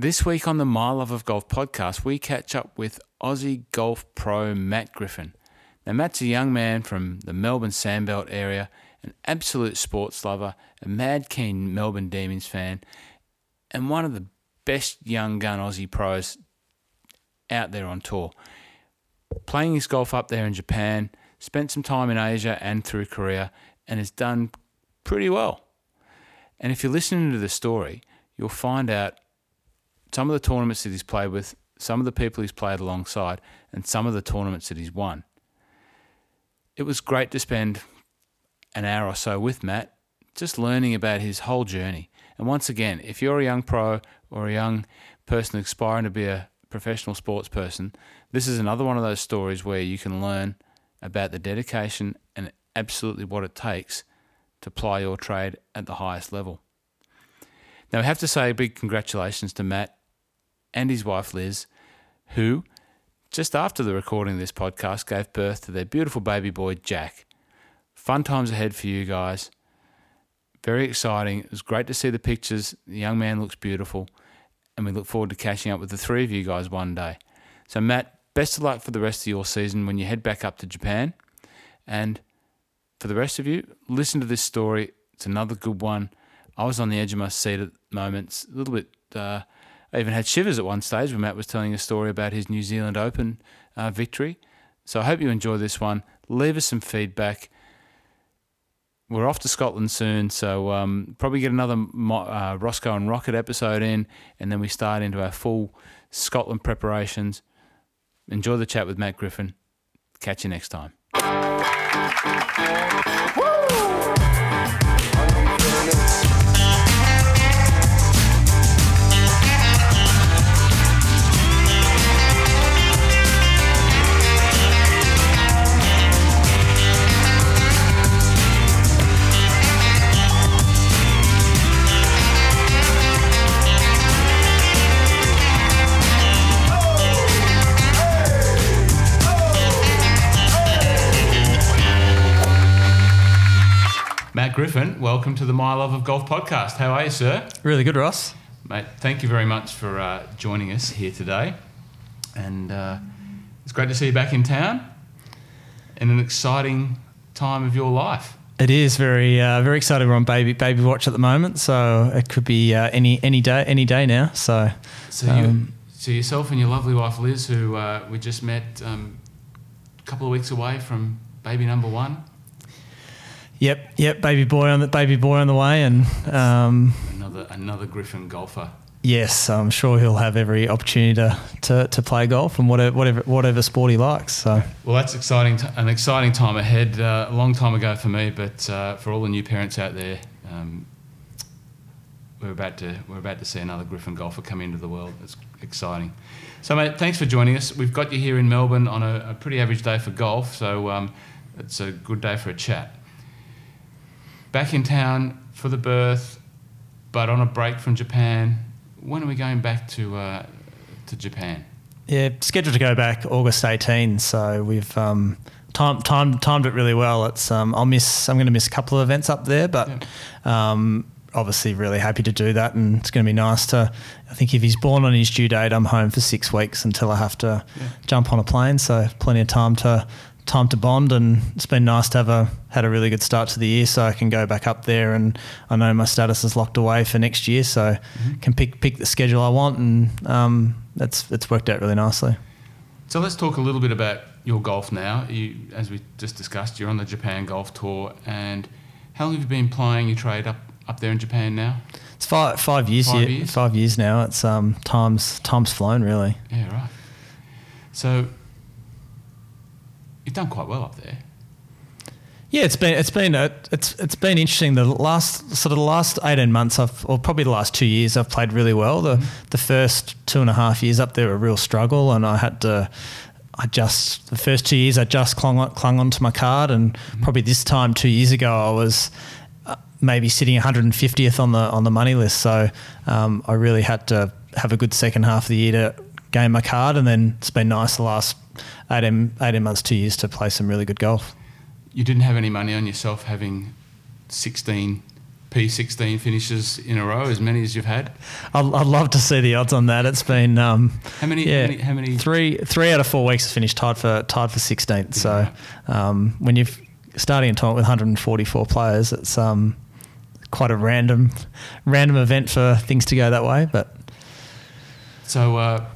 This week on the My Love of Golf podcast, we catch up with Aussie golf pro Matt Griffin. Now, Matt's a young man from the Melbourne Sandbelt area, an absolute sports lover, a mad keen Melbourne Demons fan, and one of the best young gun Aussie pros out there on tour. Playing his golf up there in Japan, spent some time in Asia and through Korea, and has done pretty well. And if you're listening to the story, you'll find out some of the tournaments that he's played with, some of the people he's played alongside, and some of the tournaments that he's won. It was great to spend an hour or so with Matt, just learning about his whole journey. And once again, if you're a young pro or a young person aspiring to be a professional sports person, this is another one of those stories where you can learn about the dedication and absolutely what it takes to ply your trade at the highest level. Now, I have to say a big congratulations to Matt and his wife Liz, who, just after the recording of this podcast, gave birth to their beautiful baby boy Jack. Fun times ahead for you guys. Very exciting. It was great to see the pictures. The young man looks beautiful, and we look forward to catching up with the three of you guys one day. So, Matt, best of luck for the rest of your season when you head back up to Japan. And for the rest of you, listen to this story. It's another good one. I was on the edge of my seat at moments, a little bit. Uh, I even had shivers at one stage when Matt was telling a story about his New Zealand Open uh, victory. So I hope you enjoy this one. Leave us some feedback. We're off to Scotland soon, so um, probably get another uh, Roscoe and Rocket episode in, and then we start into our full Scotland preparations. Enjoy the chat with Matt Griffin. Catch you next time. Matt Griffin, welcome to the My Love of Golf podcast. How are you, sir? Really good, Ross. Mate, thank you very much for uh, joining us here today. And uh, it's great to see you back in town in an exciting time of your life. It is very uh, very exciting. We're on baby baby watch at the moment, so it could be uh, any any day any day now. So, so, um, you, so yourself and your lovely wife Liz, who uh, we just met um, a couple of weeks away from baby number one. Yep, yep, baby boy on the baby boy on the way, and um, another another Griffin golfer. Yes, I'm sure he'll have every opportunity to, to, to play golf and whatever whatever whatever sport he likes. So well, that's exciting. T- an exciting time ahead. Uh, a long time ago for me, but uh, for all the new parents out there, um, we're about to we're about to see another Griffin golfer come into the world. It's exciting. So, mate, thanks for joining us. We've got you here in Melbourne on a, a pretty average day for golf, so um, it's a good day for a chat back in town for the birth, but on a break from Japan. When are we going back to uh, to Japan? Yeah, scheduled to go back August 18. So we've um, timed, timed timed it really well. It's um, I'll miss. I'm going to miss a couple of events up there, but. Yeah. Um, obviously, really happy to do that, and it's going to be nice to. I think if he's born on his due date, I'm home for six weeks until I have to yeah. jump on a plane. So plenty of time to time to bond, and it's been nice to have a had a really good start to the year, so I can go back up there, and I know my status is locked away for next year, so mm-hmm. can pick pick the schedule I want, and um, it's it's worked out really nicely. So let's talk a little bit about your golf now. You, as we just discussed, you're on the Japan Golf Tour, and how long have you been playing your trade up up there in Japan now? It's five five years. Five years, five years now. It's um times times flown really. Yeah, right. So you've done quite well up there. Yeah, it's been it's been a, it's it's been interesting. The last sort of the last eighteen months, I've or probably the last two years, I've played really well. The mm-hmm. the first two and a half years up there were a real struggle, and I had to. I just the first two years I just clung on, clung onto my card, and mm-hmm. probably this time two years ago I was uh, maybe sitting 150th on the on the money list. So um, I really had to have a good second half of the year to gain my card, and then it's been nice the last 18, 18 months, two years to play some really good golf. You didn't have any money on yourself having 16 P16 finishes in a row, as many as you've had. I'd, I'd love to see the odds on that. It's been um, how many? Yeah, how many, how many? Three three out of four weeks has finished tied for tied for 16th. So um, when you're starting a tournament with 144 players, it's um, quite a random random event for things to go that way. But so uh,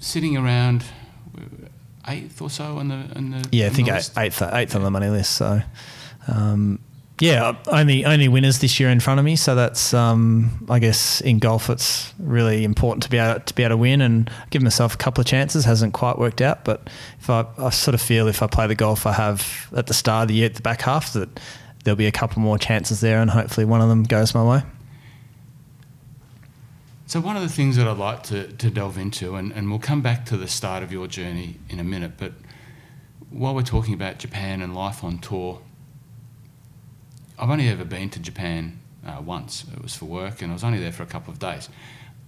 sitting around eighth or so on the on the yeah, I think eighth eighth, eighth on the money list. So. Um, yeah, only only winners this year in front of me. So that's um, I guess in golf it's really important to be able to be able to win and give myself a couple of chances. Hasn't quite worked out, but if I, I sort of feel if I play the golf I have at the start of the year, at the back half, that there'll be a couple more chances there, and hopefully one of them goes my way. So one of the things that I'd like to, to delve into, and, and we'll come back to the start of your journey in a minute, but while we're talking about Japan and life on tour, I've only ever been to Japan uh, once. It was for work, and I was only there for a couple of days.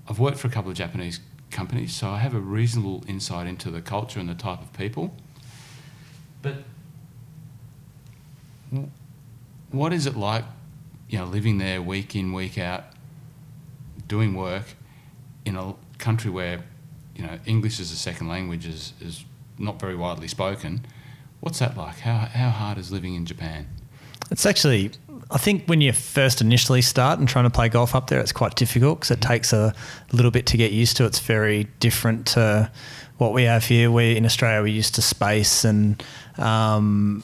I've worked for a couple of Japanese companies, so I have a reasonable insight into the culture and the type of people. But what is it like, you know, living there week in, week out, doing work in a country where, you know, English as a second language is, is not very widely spoken? What's that like? How, how hard is living in Japan? It's actually, I think when you first initially start and trying to play golf up there, it's quite difficult because it takes a little bit to get used to. It's very different to what we have here. We in Australia, we're used to space and um,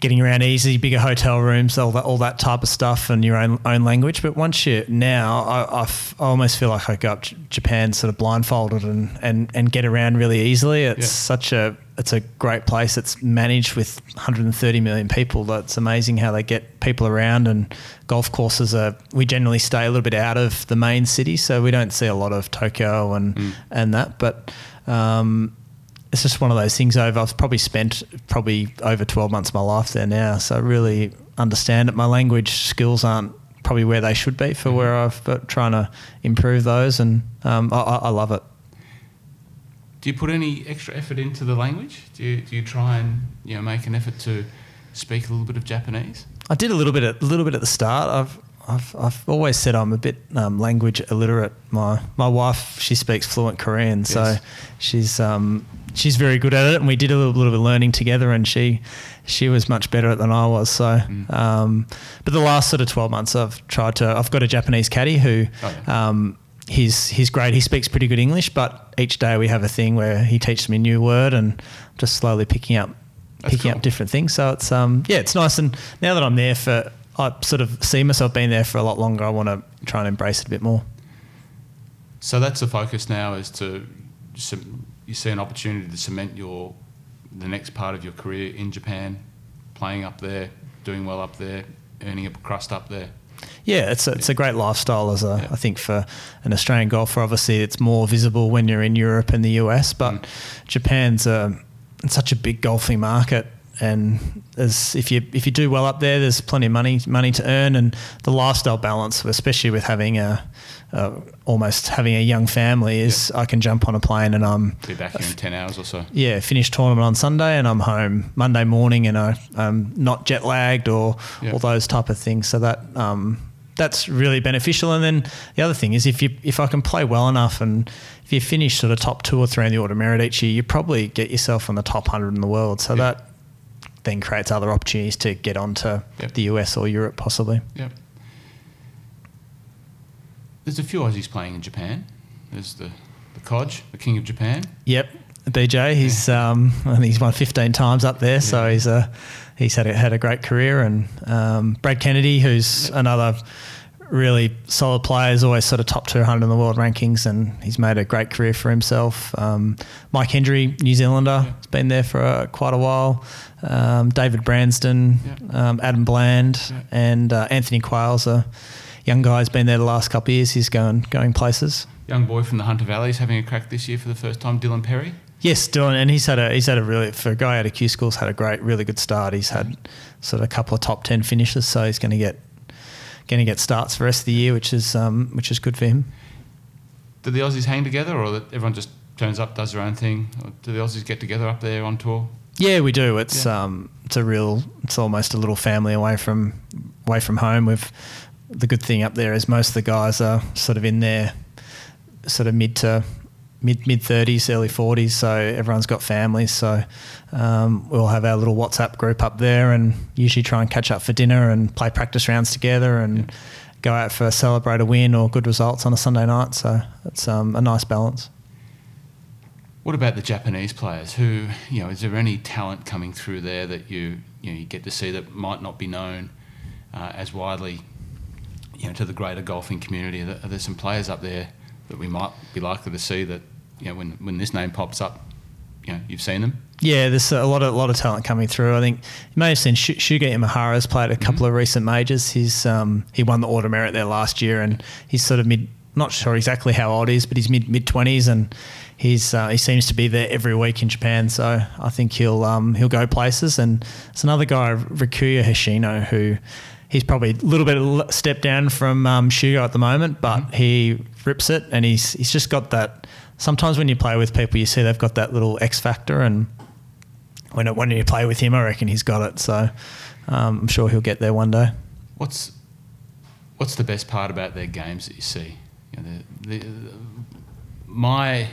getting around easy, bigger hotel rooms, all that all that type of stuff, and your own own language. But once you now, I, I, f- I almost feel like I go up to Japan sort of blindfolded and, and, and get around really easily. It's yeah. such a it's a great place. It's managed with 130 million people. That's amazing how they get people around. And golf courses are we generally stay a little bit out of the main city, so we don't see a lot of Tokyo and mm. and that. But um, it's just one of those things. Over I've probably spent probably over 12 months of my life there now, so I really understand it. My language skills aren't probably where they should be for mm-hmm. where I've but trying to improve those, and um, I, I, love it. Do you put any extra effort into the language? Do you, do you try and you know make an effort to speak a little bit of Japanese? I did a little bit, at, a little bit at the start. I've I've, I've always said I'm a bit um, language illiterate. My my wife she speaks fluent Korean, yes. so she's um, she's very good at it, and we did a little, little bit of learning together, and she she was much better at it than I was. So, mm. um, but the last sort of twelve months, I've tried to. I've got a Japanese caddy who. Oh, yeah. um, he's he's great. He speaks pretty good English, but each day we have a thing where he teaches me a new word, and just slowly picking up That's picking cool. up different things. So it's um yeah, it's nice. And now that I'm there for, I sort of see myself being there for a lot longer. I want to try and embrace it a bit more. So that's the focus now is to you see an opportunity to cement your the next part of your career in Japan, playing up there, doing well up there, earning a crust up there. Yeah, it's a, it's a great lifestyle as a yeah. I think for an Australian golfer. Obviously, it's more visible when you're in Europe and the US, but mm. Japan's a, such a big golfing market and as if you if you do well up there, there's plenty of money money to earn, and the lifestyle balance, especially with having a, a almost having a young family, is I can jump on a plane and I'm be back in ten hours or so. Yeah, finish tournament on Sunday and I'm home Monday morning, and I, am not jet lagged or all those type of things. So that um, that's really beneficial. And then the other thing is if you if I can play well enough and if you finish sort of top two or three in the order merit each year, you probably get yourself on the top hundred in the world. So that then creates other opportunities to get onto yep. the US or Europe possibly. Yep. There's a few Aussies playing in Japan. There's the the Kodge, the King of Japan. Yep. BJ, he's yeah. um, I think he's won 15 times up there, yeah. so he's a he's had a, had a great career. And um, Brad Kennedy, who's yep. another really solid player, is always sort of top 200 in the world rankings, and he's made a great career for himself. Um, Mike Hendry, New Zealander, yeah. has been there for uh, quite a while um, David Bransdon, yeah. um, Adam Bland, yeah. and uh, Anthony Quayle's a young guy. Has been there the last couple of years. He's going going places. Young boy from the Hunter Valley is having a crack this year for the first time. Dylan Perry. Yes, Dylan, and he's had a he's had a really for a guy out of Q schools had a great, really good start. He's had sort of a couple of top ten finishes, so he's going to get going to get starts for the rest of the year, which is um, which is good for him. Do the Aussies hang together, or that everyone just turns up, does their own thing? Or do the Aussies get together up there on tour? Yeah, we do. It's yeah. um, it's a real. It's almost a little family away from away from home. We've the good thing up there is most of the guys are sort of in their sort of mid to mid mid thirties, early forties. So everyone's got families. So um, we'll have our little WhatsApp group up there, and usually try and catch up for dinner and play practice rounds together, and go out for a celebrate a win or good results on a Sunday night. So it's um, a nice balance. What about the Japanese players? Who you know, is there any talent coming through there that you you, know, you get to see that might not be known uh, as widely, you know, to the greater golfing community? Are there some players up there that we might be likely to see that you know when when this name pops up, you know, you've seen them? Yeah, there's a lot of a lot of talent coming through. I think you may have seen Sh- Shugo Imahira's played a couple mm-hmm. of recent majors. He's um, he won the Order Merit there last year, and he's sort of mid. Not sure exactly how old he is, but he's mid mid twenties, and he's uh, he seems to be there every week in Japan. So I think he'll um, he'll go places. And it's another guy, Rikuya Hoshino, who he's probably a little bit of step down from um, Shugo at the moment, but mm-hmm. he rips it, and he's he's just got that. Sometimes when you play with people, you see they've got that little X factor, and when it, when you play with him, I reckon he's got it. So um, I'm sure he'll get there one day. What's what's the best part about their games that you see? You know, the, the, my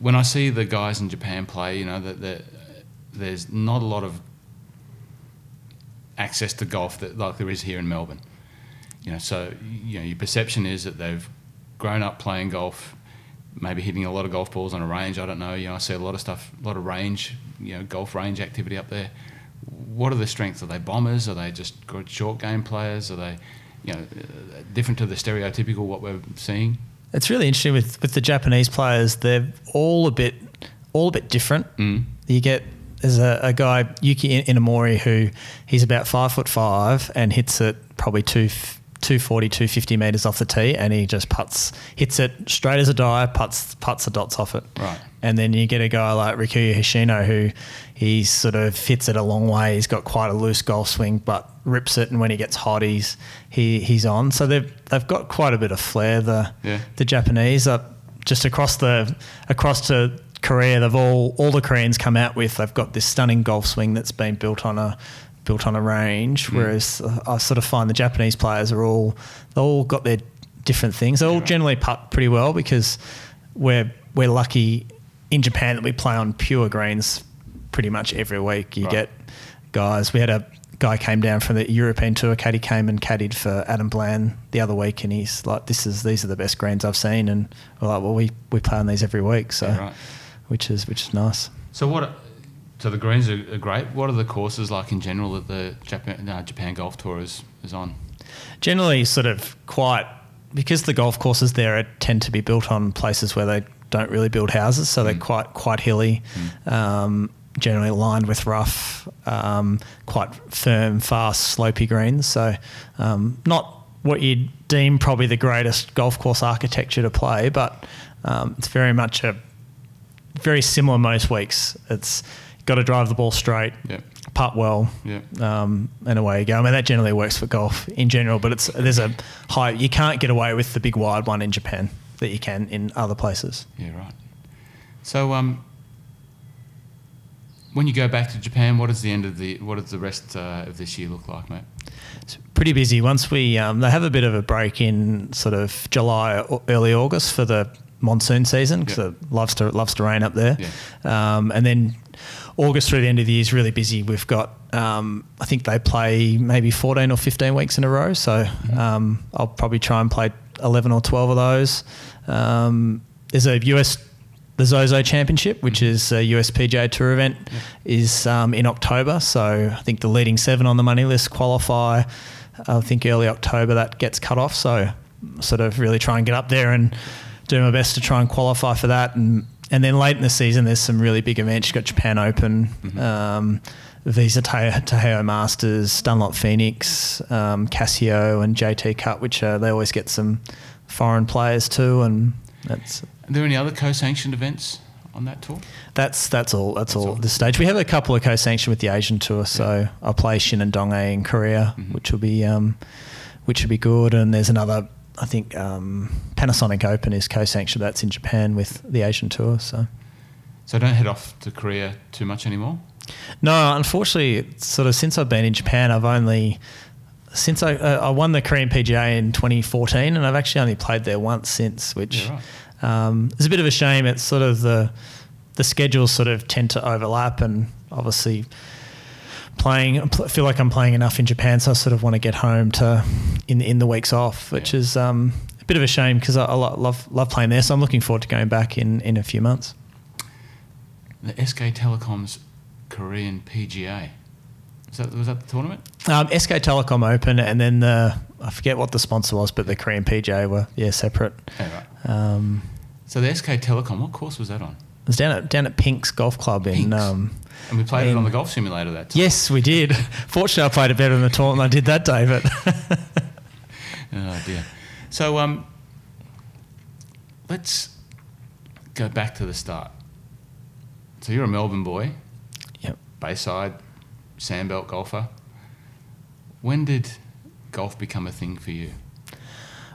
when I see the guys in Japan play, you know, that there's not a lot of access to golf that like there is here in Melbourne. You know, so you know your perception is that they've grown up playing golf, maybe hitting a lot of golf balls on a range. I don't know. You know, I see a lot of stuff, a lot of range, you know, golf range activity up there. What are the strengths? Are they bombers? Are they just good short game players? Are they, you know, different to the stereotypical what we're seeing? It's really interesting with, with the Japanese players. They're all a bit all a bit different. Mm. You get there's a, a, guy Yuki Inamori who he's about five foot five and hits it probably two 240, 250 meters off the tee, and he just puts, hits it straight as a die, puts puts the dots off it. Right. And then you get a guy like Rikuya Hoshino who he sort of hits it a long way. He's got quite a loose golf swing, but rips it, and when he gets hot, he's he, he's on. So they've they've got quite a bit of flair. The yeah. the Japanese are just across the across to Korea. They've all all the Koreans come out with. They've got this stunning golf swing that's been built on a built on a range. Mm. Whereas I sort of find the Japanese players are all they all got their different things. They all generally putt pretty well because we're we're lucky in Japan that we play on pure greens pretty much every week. You right. get guys. We had a guy came down from the European tour. Caddy came and caddied for Adam Bland the other week, and he's like, "This is these are the best greens I've seen." And we're like, "Well, we we play on these every week, so." Yeah, right. Which is which is nice. So what so the greens are, are, great. What are the courses like in general that the Japan, uh, Japan Golf Tour is, is on? Generally, sort of quite because the golf courses there tend to be built on places where they don't really build houses, so mm. they're quite quite hilly. Mm. Um, generally lined with rough, um, quite firm, fast, slopey greens. So, um, not what you'd deem probably the greatest golf course architecture to play, but um, it's very much a very similar most weeks. It's got to drive the ball straight, putt well, um, and away you go. I mean, that generally works for golf in general, but it's there's a high. You can't get away with the big wide one in Japan that you can in other places. Yeah, right. So, um, when you go back to Japan, what does the end of the what does the rest uh, of this year look like, mate? It's pretty busy. Once we um, they have a bit of a break in sort of July, or early August for the monsoon season because yep. it loves to loves to rain up there, yeah. um, and then August through the end of the year is really busy. We've got, um, I think they play maybe 14 or 15 weeks in a row. So mm-hmm. um, I'll probably try and play 11 or 12 of those. Um, there's a US, the Zozo Championship, which mm-hmm. is a US PGA Tour event, yeah. is um, in October. So I think the leading seven on the money list qualify. I think early October that gets cut off. So sort of really try and get up there and do my best to try and qualify for that and and then late in the season, there's some really big events. You've got Japan Open, mm-hmm. um, Visa Taiheiyo Masters, Dunlop Phoenix, um, Casio, and JT Cup, which uh, they always get some foreign players too. And that's. Are there any other co-sanctioned events on that tour? That's that's all. That's, that's all, all. This stage, we have a couple of co-sanctioned with the Asian tour. So yeah. I'll play Shinhan Donghae in Korea, mm-hmm. which will be um, which will be good. And there's another I think um, Panasonic Open is co-sanctioned. That's in Japan with the Asian Tour. So, so don't head off to Korea too much anymore. No, unfortunately, sort of since I've been in Japan, I've only since I uh, I won the Korean PGA in 2014, and I've actually only played there once since, which Yeah, right. um, is a bit of a shame. It's sort of the the schedules sort of tend to overlap, and obviously playing I feel like I'm playing enough in Japan, so I sort of want to get home to in in the weeks off, which Yeah. is um, a bit of a shame because I, I love love playing there. So I'm looking forward to going back in in a few months. The SK Telecom's Korean PGA. Was that, was that the tournament? Um, SK Telecom Open, and then the I forget what the sponsor was, but the Korean PGA were yeah separate. Yeah, right. Um, So the SK Telecom, what course was that on? It was down at down at Pinx Golf Club in. Pinx? Um, And we played it on the golf simulator that time. yes, we did. Fortunately, I played it better than the tournament I did that day. But Oh dear. So um, let's go back to the start. So you're a Melbourne boy, yep. Bayside, Sandbelt golfer. When did golf become a thing for you?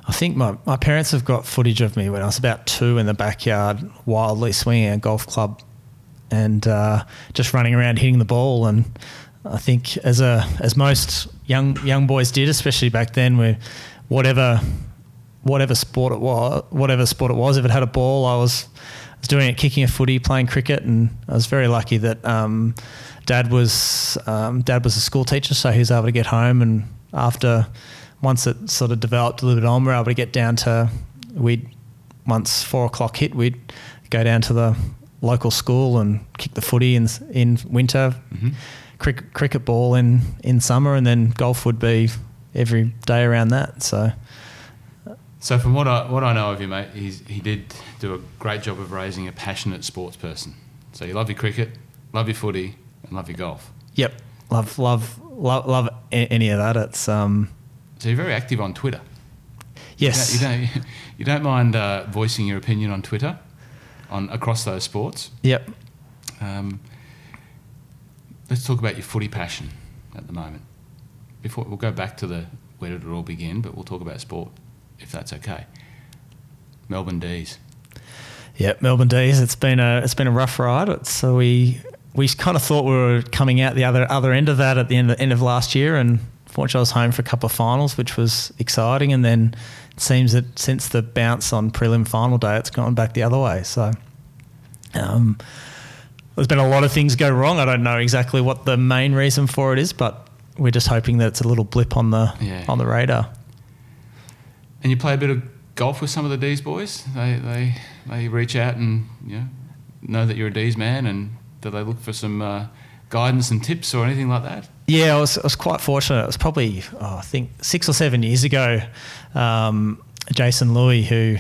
I think my, my parents have got footage of me when I was about two in the backyard, wildly swinging a golf club and uh, just running around hitting the ball. And I think as a as most young young boys did, especially back then, where whatever whatever sport it was, whatever sport it was, if it had a ball, I was I was doing it, kicking a footy, playing cricket, and I was very lucky that um, dad was um, dad was a school teacher, so he was able to get home and after once it sort of developed a little bit on, we were able to get down to we'd once four o'clock hit, we'd go down to the local school and kick the footy in in winter, Mhm. cricket cricket ball in in summer, and then golf would be every day around that. So So from what I what I know of you, mate, he's, he did do a great job of raising a passionate sports person. So you love your cricket, love your footy, and love your golf. yep, love love love love any of that. It's um So you're very active on Twitter. yes. You don't, you don't, you don't mind uh, voicing your opinion on Twitter, on across those sports. Yep. Um, let's talk about your footy passion at the moment. Before we'll go back to the where did it all begin, but we'll talk about sport if that's okay. Melbourne D's. Yep, Melbourne D's. It's been a it's been a rough ride. It's, so we we kind of thought we were coming out the other other end of that at the end of, end of last year, and fortunately I was home for a couple of finals, which was exciting. And then it seems that since the bounce on prelim final day, it's gone back the other way. So um, there's been a lot of things go wrong. I don't know exactly what the main reason for it is, but we're just hoping that it's a little blip on the Yeah. on the radar. And you play a bit of golf with some of the D's boys. They they they reach out and you know know that you're a D's man, and do they look for some uh, guidance and tips or anything like that? Yeah, I was, I was quite fortunate. It was probably, oh, I think, six or seven years ago. Um, Jason Louis, who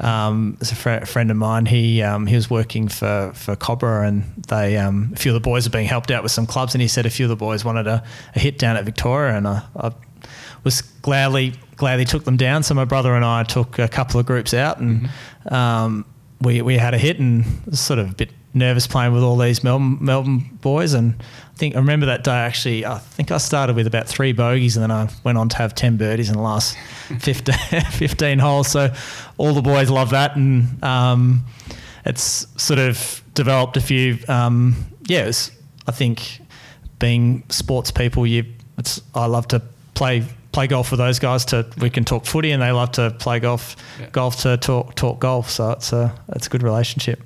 um, is a fr- friend of mine, he um, he was working for, for Cobra, and they um, a few of the boys are being helped out with some clubs, and he said a few of the boys wanted a, a hit down at Victoria, and I, I was gladly gladly took them down. So my brother and I took a couple of groups out, and um, we we had a hit, and was sort of a bit nervous playing with all these Melbourne Melbourne boys, and think I remember that day actually. I think I started with about three bogeys, and then I went on to have ten birdies in the last 15, 15 holes. So all the boys love that, and um, it's sort of developed a few. Um, yeah, it's, I think being sports people, you it's I love to play play golf with those guys. To we can talk footy, and they love to play golf Yeah. golf to talk talk golf. So it's a it's a good relationship.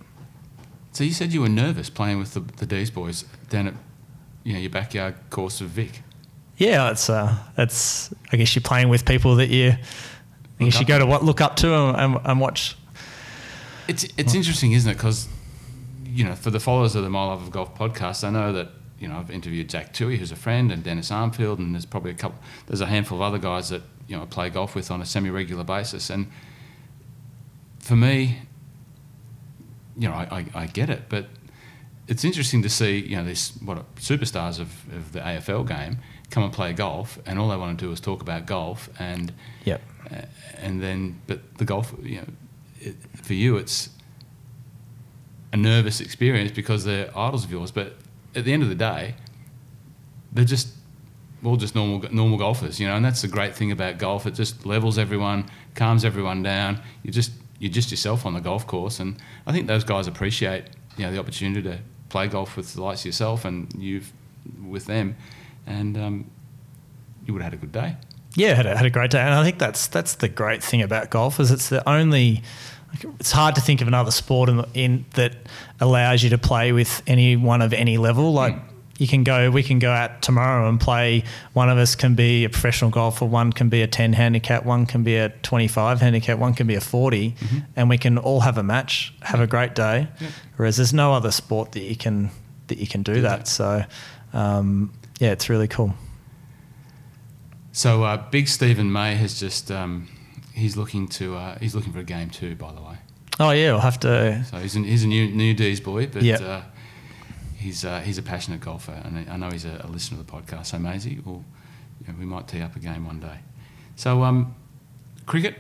So you said you were nervous playing with the, the D's boys down at you know your backyard course of Vic. Yeah, it's uh, it's I guess you're playing with people that you I guess you up go to. what look up to and, and, and watch. It's it's interesting, isn't it? Because you know, for the followers of the My Love of Golf podcast, I know that you know I've interviewed Jack Tui, who's a friend, and Dennis Armfield, and there's probably a couple. There's a handful of other guys that you know I play golf with on a semi-regular basis, and for me, you know, I, I, I get it, but it's interesting to see you know these what superstars of, of the AFL game come and play golf, and all they want to do is talk about golf, and Yep. uh, and then but the golf you know it, for you it's a nervous experience because they're idols of yours but at the end of the day they're just all just normal normal golfers you know and that's the great thing about golf it just levels everyone calms everyone down you just you're just yourself on the golf course and I think those guys appreciate you know the opportunity to play golf with the likes of yourself and you've with them, and um, you would have had a good day. Yeah, had a, had a great day, and I think that's that's the great thing about golf is it's the only. It's hard to think of another sport in, in that allows you to play with anyone of any level. Like mm. You can go, we can go out tomorrow and play. One of us can be a professional golfer, one can be a ten handicap, one can be a twenty-five handicap, one can be a 40 mm-hmm. and we can all have a match, have a great day. Yeah. Whereas there's no other sport that you can that you can do, do that. that. So um, yeah, it's really cool. So uh, Big Steven May has just um, he's looking to uh, he's looking for a game too. By the way. Oh yeah, we'll have to. So he's, an, he's a new new D's boy, but yep. uh, he's uh, he's a passionate golfer, and I know he's a, a listener to the podcast. So Maisie, well, you know, we might tee up a game one day. So um, cricket.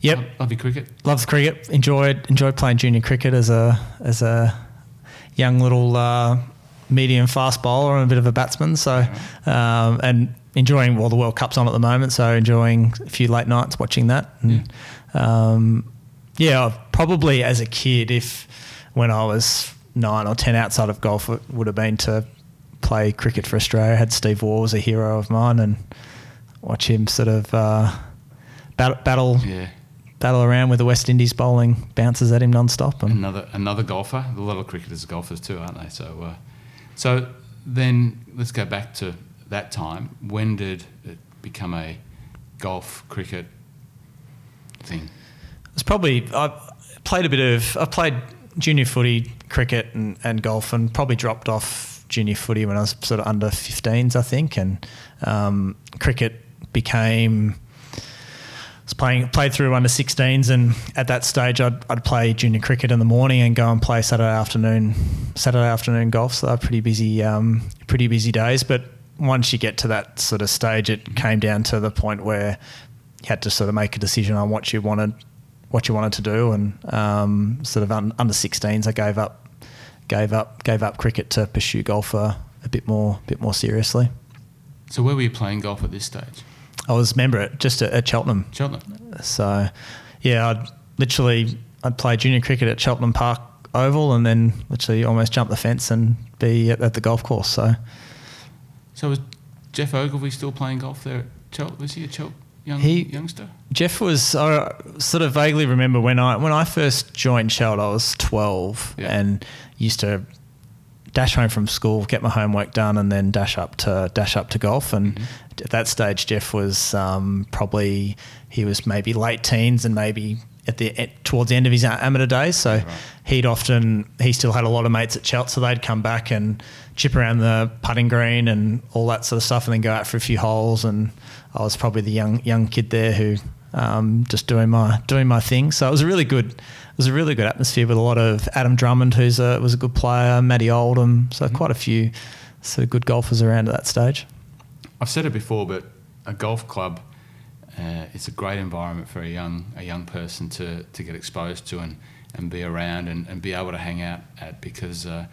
Yep, love your cricket. Loves cricket. Enjoyed enjoyed playing junior cricket as a as a young little uh, medium fast bowler and a bit of a batsman. So um, and enjoying well the World Cup's on at the moment, so enjoying a few late nights watching that. And, yeah. Um, yeah, probably as a kid, if when I was nine or ten outside of golf, it would have been to play cricket for Australia. I had Steve Waugh was a hero of mine, and watch him sort of uh, battle battle, yeah. battle around with the West Indies bowling bounces at him non-stop. And another another golfer. A lot of cricketers are golfers too, aren't they? So, uh, so then let's go back to that time, when did it become a golf cricket thing? It's probably I played a bit of I played junior footy, cricket, and, and golf, and probably dropped off junior footy when I was sort of under 15s, I think, and um, cricket became. I was playing played through under 16s, and at that stage, I'd, I'd play junior cricket in the morning and go and play Saturday afternoon Saturday afternoon golf. So they're pretty busy, um, pretty busy days. But once you get to that sort of stage, it came down to the point where you had to sort of make a decision on what you wanted, what you wanted to do, and um, sort of un, under 16s, I gave up, gave up, gave up cricket to pursue golf a, a bit more, bit more seriously. So where were you playing golf at this stage? I was member at just at, at Cheltenham. Cheltenham. So, yeah, I'd literally I'd play junior cricket at Cheltenham Park Oval, and then literally almost jump the fence and be at, at the golf course. So. So was Geoff Ogilvy still playing golf there at Chel? Was he a Chel young he, youngster? Geoff was. I sort of vaguely remember when I when I first joined Chel, I was twelve yeah. and used to dash home from school, get my homework done, and then dash up to dash up to golf. And mm-hmm. at that stage, Geoff was um, probably he was maybe late teens and maybe at the at, towards the end of his amateur days. So right. he'd often he still had a lot of mates at Chelt, so they'd come back and chip around the putting green and all that sort of stuff, and then go out for a few holes. And I was probably the young young kid there who um, just doing my doing my thing. So it was a really good it was a really good atmosphere with a lot of Adam Drummond, who's a was a good player, Matty Oldham, so mm-hmm. quite a few sort of good golfers around at that stage. I've said it before, but a golf club uh, it's a great environment for a young a young person to, to get exposed to and, and be around and, and be able to hang out at because uh,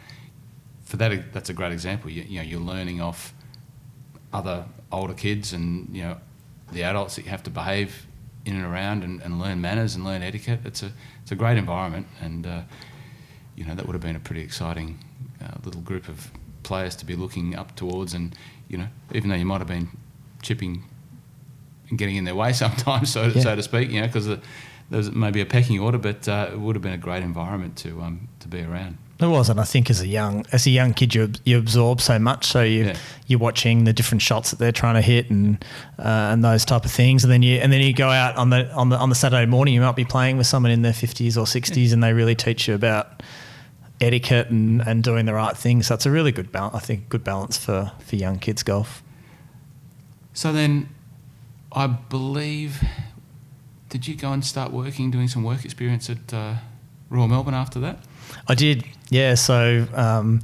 for that that's a great example. You, you know you're learning off other older kids and you know the adults that you have to behave in and around and, and learn manners and learn etiquette. It's a it's a great environment and uh, you know that would have been a pretty exciting uh, little group of players to be looking up towards and you know even though you might have been chipping and getting in their way sometimes, so, yeah. so to speak, you know, because there's maybe a pecking order, but uh, it would have been a great environment to um, to be around. It was, and I think as a young as a young kid, you you absorb so much. So you yeah. you're watching the different shots that they're trying to hit and uh, and those type of things, and then you and then you go out on the on the on the Saturday morning. You might be playing with someone in their fifties or sixties, yeah. and they really teach you about etiquette and, and doing the right thing. So it's a really good balance. I think good balance for for young kids golf. So then, I believe. Did you go and start working, doing some work experience at uh, Royal Melbourne after that? I did, yeah. So, um,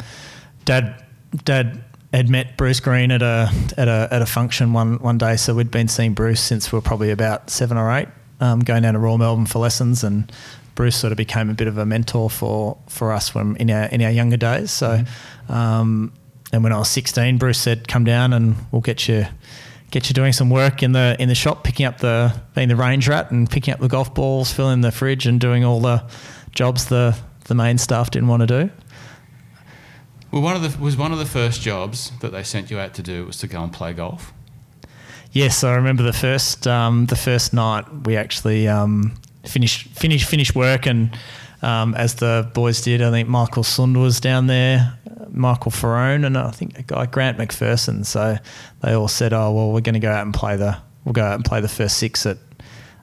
Dad, Dad had met Bruce Green at a at a at a function one one day. So we'd been seeing Bruce since we were probably about seven or eight, um, going down to Royal Melbourne for lessons, and Bruce sort of became a bit of a mentor for for us when in our in our younger days. So, mm-hmm. um, and when I was sixteen, Bruce said, "Come down and we'll get you." get you doing some work in the in the shop, picking up the being the range rat and picking up the golf balls, filling the fridge, and doing all the jobs the the main staff didn't want to do. Well, one of the was one of the first jobs that they sent you out to do was to go and play golf. Yes, I remember the first um, the first night we actually um, finished finished finished work and um, as the boys did, I think Michael Sund was down there, Michael Farone, and I think a guy Grant McPherson. So they all said, "Oh well, we're going to go out and play the we'll go out and play the first six at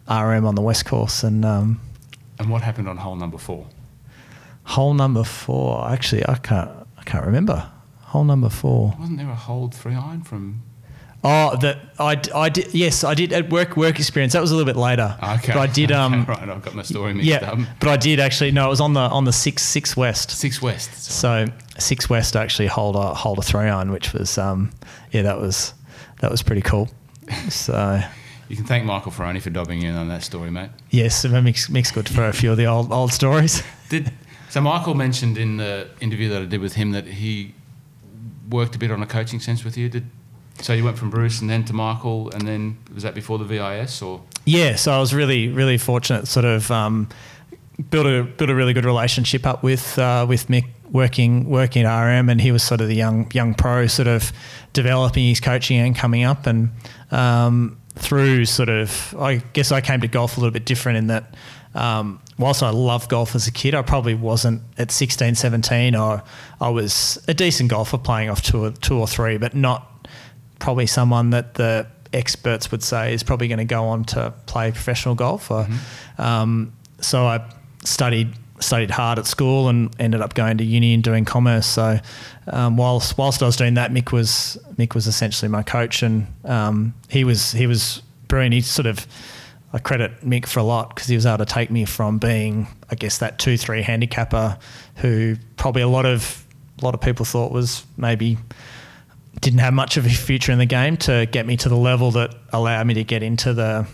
RM on the west course." And um, and what happened on hole number four? Hole number four. Actually, I can't I can't remember. Hole number four. Wasn't there a hold three iron from? Oh, that I, I did. Yes, I did at work work experience. That was a little bit later. Okay, but I did. Um, right, I've got my story mixed yeah, up. but I did actually. No, it was on the on the six six west. Six west. sorry. So six west actually hold a hold a three iron, which was um, yeah, that was that was pretty cool. So you can thank Michael Ferroni for dobbing in on that story, mate. yes, it makes makes good for a few of the old old stories. Did so? Michael mentioned in the interview that I did with him that he worked a bit on a coaching sense with you. Did so? You went from Bruce and then to Michael, and then was that before the VIS or? Yeah, so I was really really fortunate. Sort of um, built a built a really good relationship up with uh, with Mick working working at RM, and he was sort of the young young pro, sort of developing his coaching and coming up, and um, through sort of I guess I came to golf a little bit different in that. Um, whilst I loved golf as a kid, I probably wasn't at 16, 17, or I was a decent golfer playing off two or, two or three, but not probably someone that the experts would say is probably going to go on to play professional golf. Or, um, so I studied studied hard at school and ended up going to uni and doing commerce. So um, whilst whilst I was doing that, Mick was Mick was essentially my coach, and um, he was he was brilliant. He sort of I credit Mick for a lot because he was able to take me from being, I guess, that two three handicapper who probably a lot of a lot of people thought was maybe didn't have much of a future in the game to get me to the level that allowed me to get into the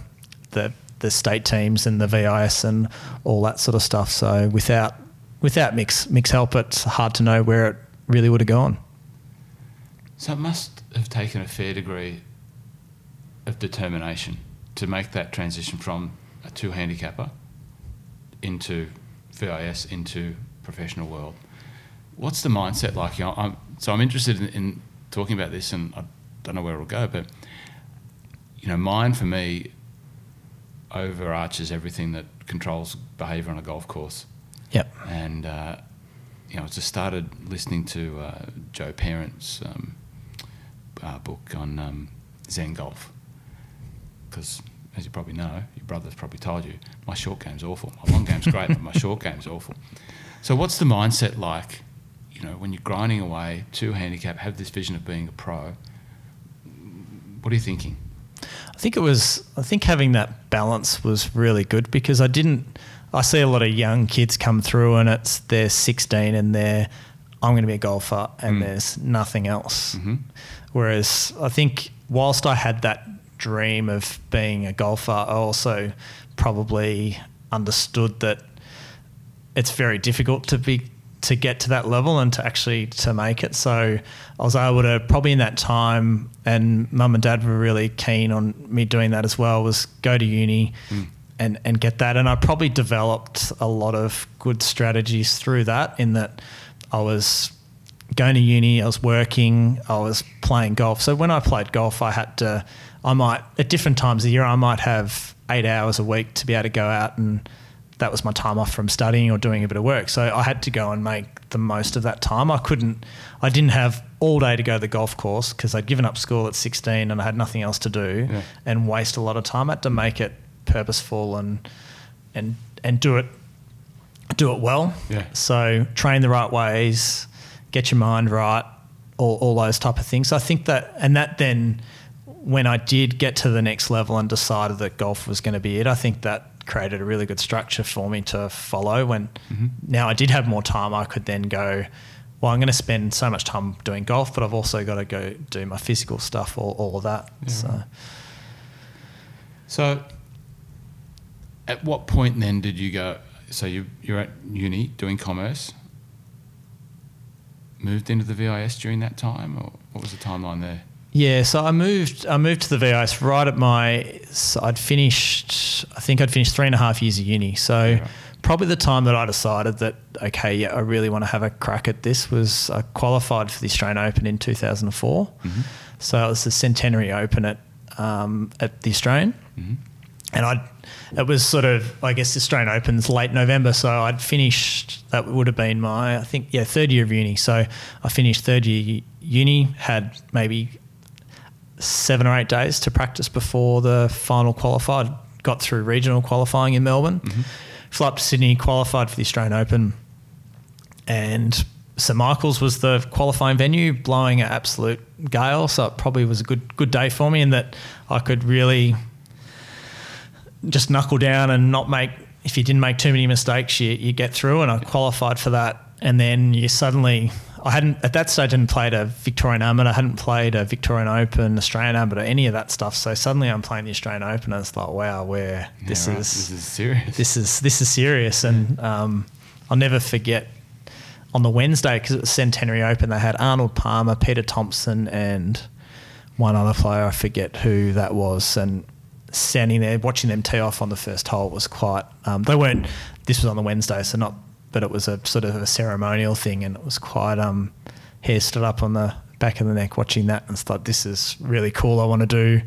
the the state teams and the VIS and all that sort of stuff. So without without Mick's Mick's help, it's hard to know where it really would have gone. So it must have taken a fair degree of determination to make that transition from a two handicapper into VIS into professional world. What's the mindset like? You know, I'm, so I'm interested in, in talking about this, and I don't know where it'll go, but you know, mine for me overarches everything that controls behaviour on a golf course. Yep. And uh, you know, I just started listening to uh, Joe Parent's um, uh, book on um, Zen golf because, as you probably know, your brother's probably told you, my short game's awful. My long game's great, but my short game's awful. So, what's the mindset like? You know, when you're grinding away, two handicap, have this vision of being a pro. What are you thinking? I think it was. I think having that balance was really good because I didn't. I see a lot of young kids come through and it's they're 16 and they're I'm going to be a golfer and Mm. there's nothing else. Mm-hmm. Whereas I think whilst I had that dream of being a golfer, I also probably understood that it's very difficult to be to get to that level and to actually to make it. So I was able to probably in that time, and mum and dad were really keen on me doing that as well. Was go to uni. Hmm. And, and get that. And I probably developed a lot of good strategies through that, in that I was going to uni, I was working, I was playing golf. So when I played golf, I had to, I might, at different times of the year, I might have eight hours a week to be able to go out and that was my time off from studying or doing a bit of work. So I had to go and make the most of that time. I couldn't, I didn't have all day to go to the golf course because I'd given up school at 16 and I had nothing else to do Yeah. and waste a lot of time. I had to make it purposeful and, and, and do it, do it well. Yeah. So train the right ways, get your mind right, all, all those type of things. I think that, and that then, when I did get to the next level and decided that golf was going to be it, I think that created a really good structure for me to follow. When mm-hmm. now I did have more time, I could then go. Well, I'm going to spend so much time doing golf, but I've also got to go do my physical stuff, all, all of that. Yeah, so. So, at what point then did you go? So you you're at uni doing commerce. Moved into the VIS during that time, or what was the timeline there? Yeah, so I moved. I moved to the VIS right at my. So I'd finished. I think I'd finished three and a half years of uni. So Yeah. probably the time that I decided that okay, yeah, I really want to have a crack at this was I qualified for the Australian Open in 2004. So it was the Centenary Open at um, at the Australian, and I. It was sort of, I guess, the Australian Open's late November, so I'd finished. That would have been my, I think, yeah, third year of uni. So I finished third year uni, had maybe seven or eight days to practice before the final qualified. Got through regional qualifying in Melbourne, mm-hmm. flew up to Sydney, qualified for the Australian Open, and St Michael's was the qualifying venue, blowing an absolute gale. So it probably was a good good day for me in that I could really just knuckle down and not make. If you didn't make too many mistakes, you, you get through, and I qualified for that. And then you suddenly, I hadn't at that stage, I hadn't played a Victorian Amateur, I hadn't played a Victorian Open, Australian Amateur, any of that stuff. So suddenly I'm playing the Australian Open, and it's like, wow, where this right. is this is serious. this is this is serious, and um, I'll never forget on the Wednesday because it was Centenary Open. They had Arnold Palmer, Peter Thomson, and one other player. I forget who that was, and standing there watching them tee off on the first hole was quite. Um, they weren't. This was on the Wednesday, so not. But it was a sort of a ceremonial thing, and it was quite. Um, hair stood up on the back of the neck watching that, and thought this is really cool. I want to do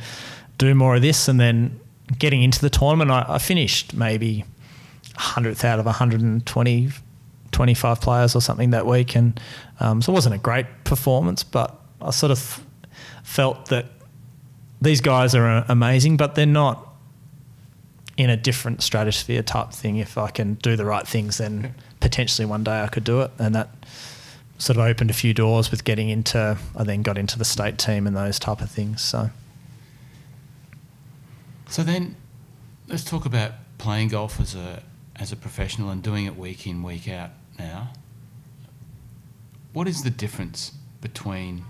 do more of this, and then getting into the tournament, I, I finished maybe hundredth out of 120, 25 players or something that week, and um, so it wasn't a great performance, but I sort of felt that these guys are uh, amazing, but they're not in a different stratosphere type thing. If I can do the right things, then potentially one day I could do it, and that sort of opened a few doors with getting into. I then got into the state team and those type of things. So So then, let's talk about playing golf as a as a professional and doing it week in week out. Now, what is the difference between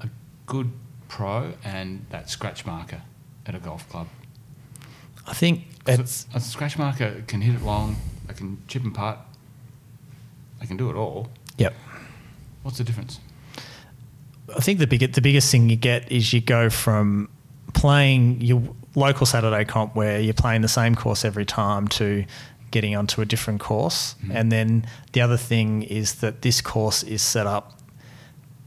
a good pro and that scratch marker at a golf club? I think it's a, a scratch marker can hit it long, can chip and putt, they can do it all. yep. What's the difference? I think the big, the biggest thing you get is you go from playing your local Saturday comp where you're playing the same course every time to getting onto a different course. Mm-hmm. And then the other thing is that this course is set up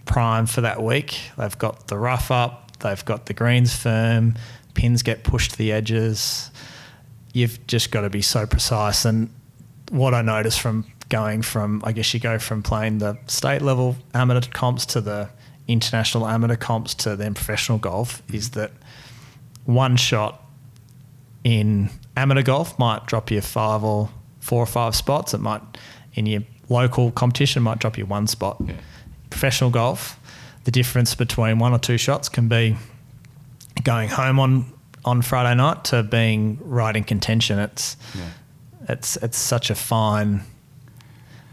prime for that week. They've got the rough up, they've got the greens firm, pins get pushed to the edges. You've just got to be so precise. And what I noticed from going from, I guess you go from playing the state level amateur comps to the international amateur comps to then professional golf mm-hmm. is that one shot in amateur golf might drop you five or four or five spots. It might, in your local competition, might drop you one spot. Yeah. Professional golf, the difference between one or two shots can be going home on, on Friday night to being right in contention. It's Yeah. It's it's such a fine,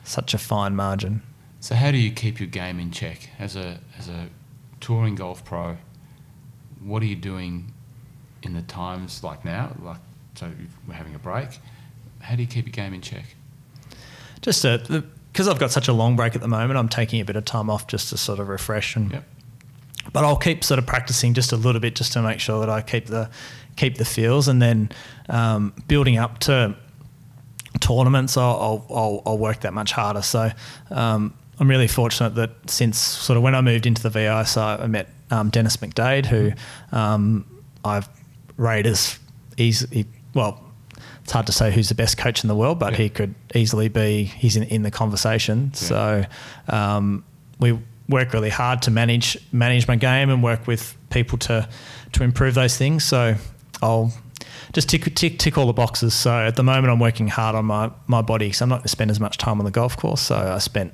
such a fine margin. So how do you keep your game in check as a as a touring golf pro? What are you doing in the times like now? Like so we're having a break. How do you keep your game in check? Just because I've got such a long break at the moment, I'm taking a bit of time off just to sort of refresh and. Yep. But I'll keep sort of practicing just a little bit just to make sure that I keep the keep the feels, and then um, building up to tournaments, I'll, I'll, I'll, work that much harder. So um, I'm really fortunate that since sort of when I moved into the VI, so I met um, Dennis McDade, who um, I've rated as easy. Well, it's hard to say who's the best coach in the world, but Yeah. he could easily be. He's in, in the conversation. So um, we work really hard to manage manage my game and work with people to to improve those things. So I'll just tick tick tick all the boxes. So at the moment, I'm working hard on my my body because I'm not going to spend as much time on the golf course. So I spent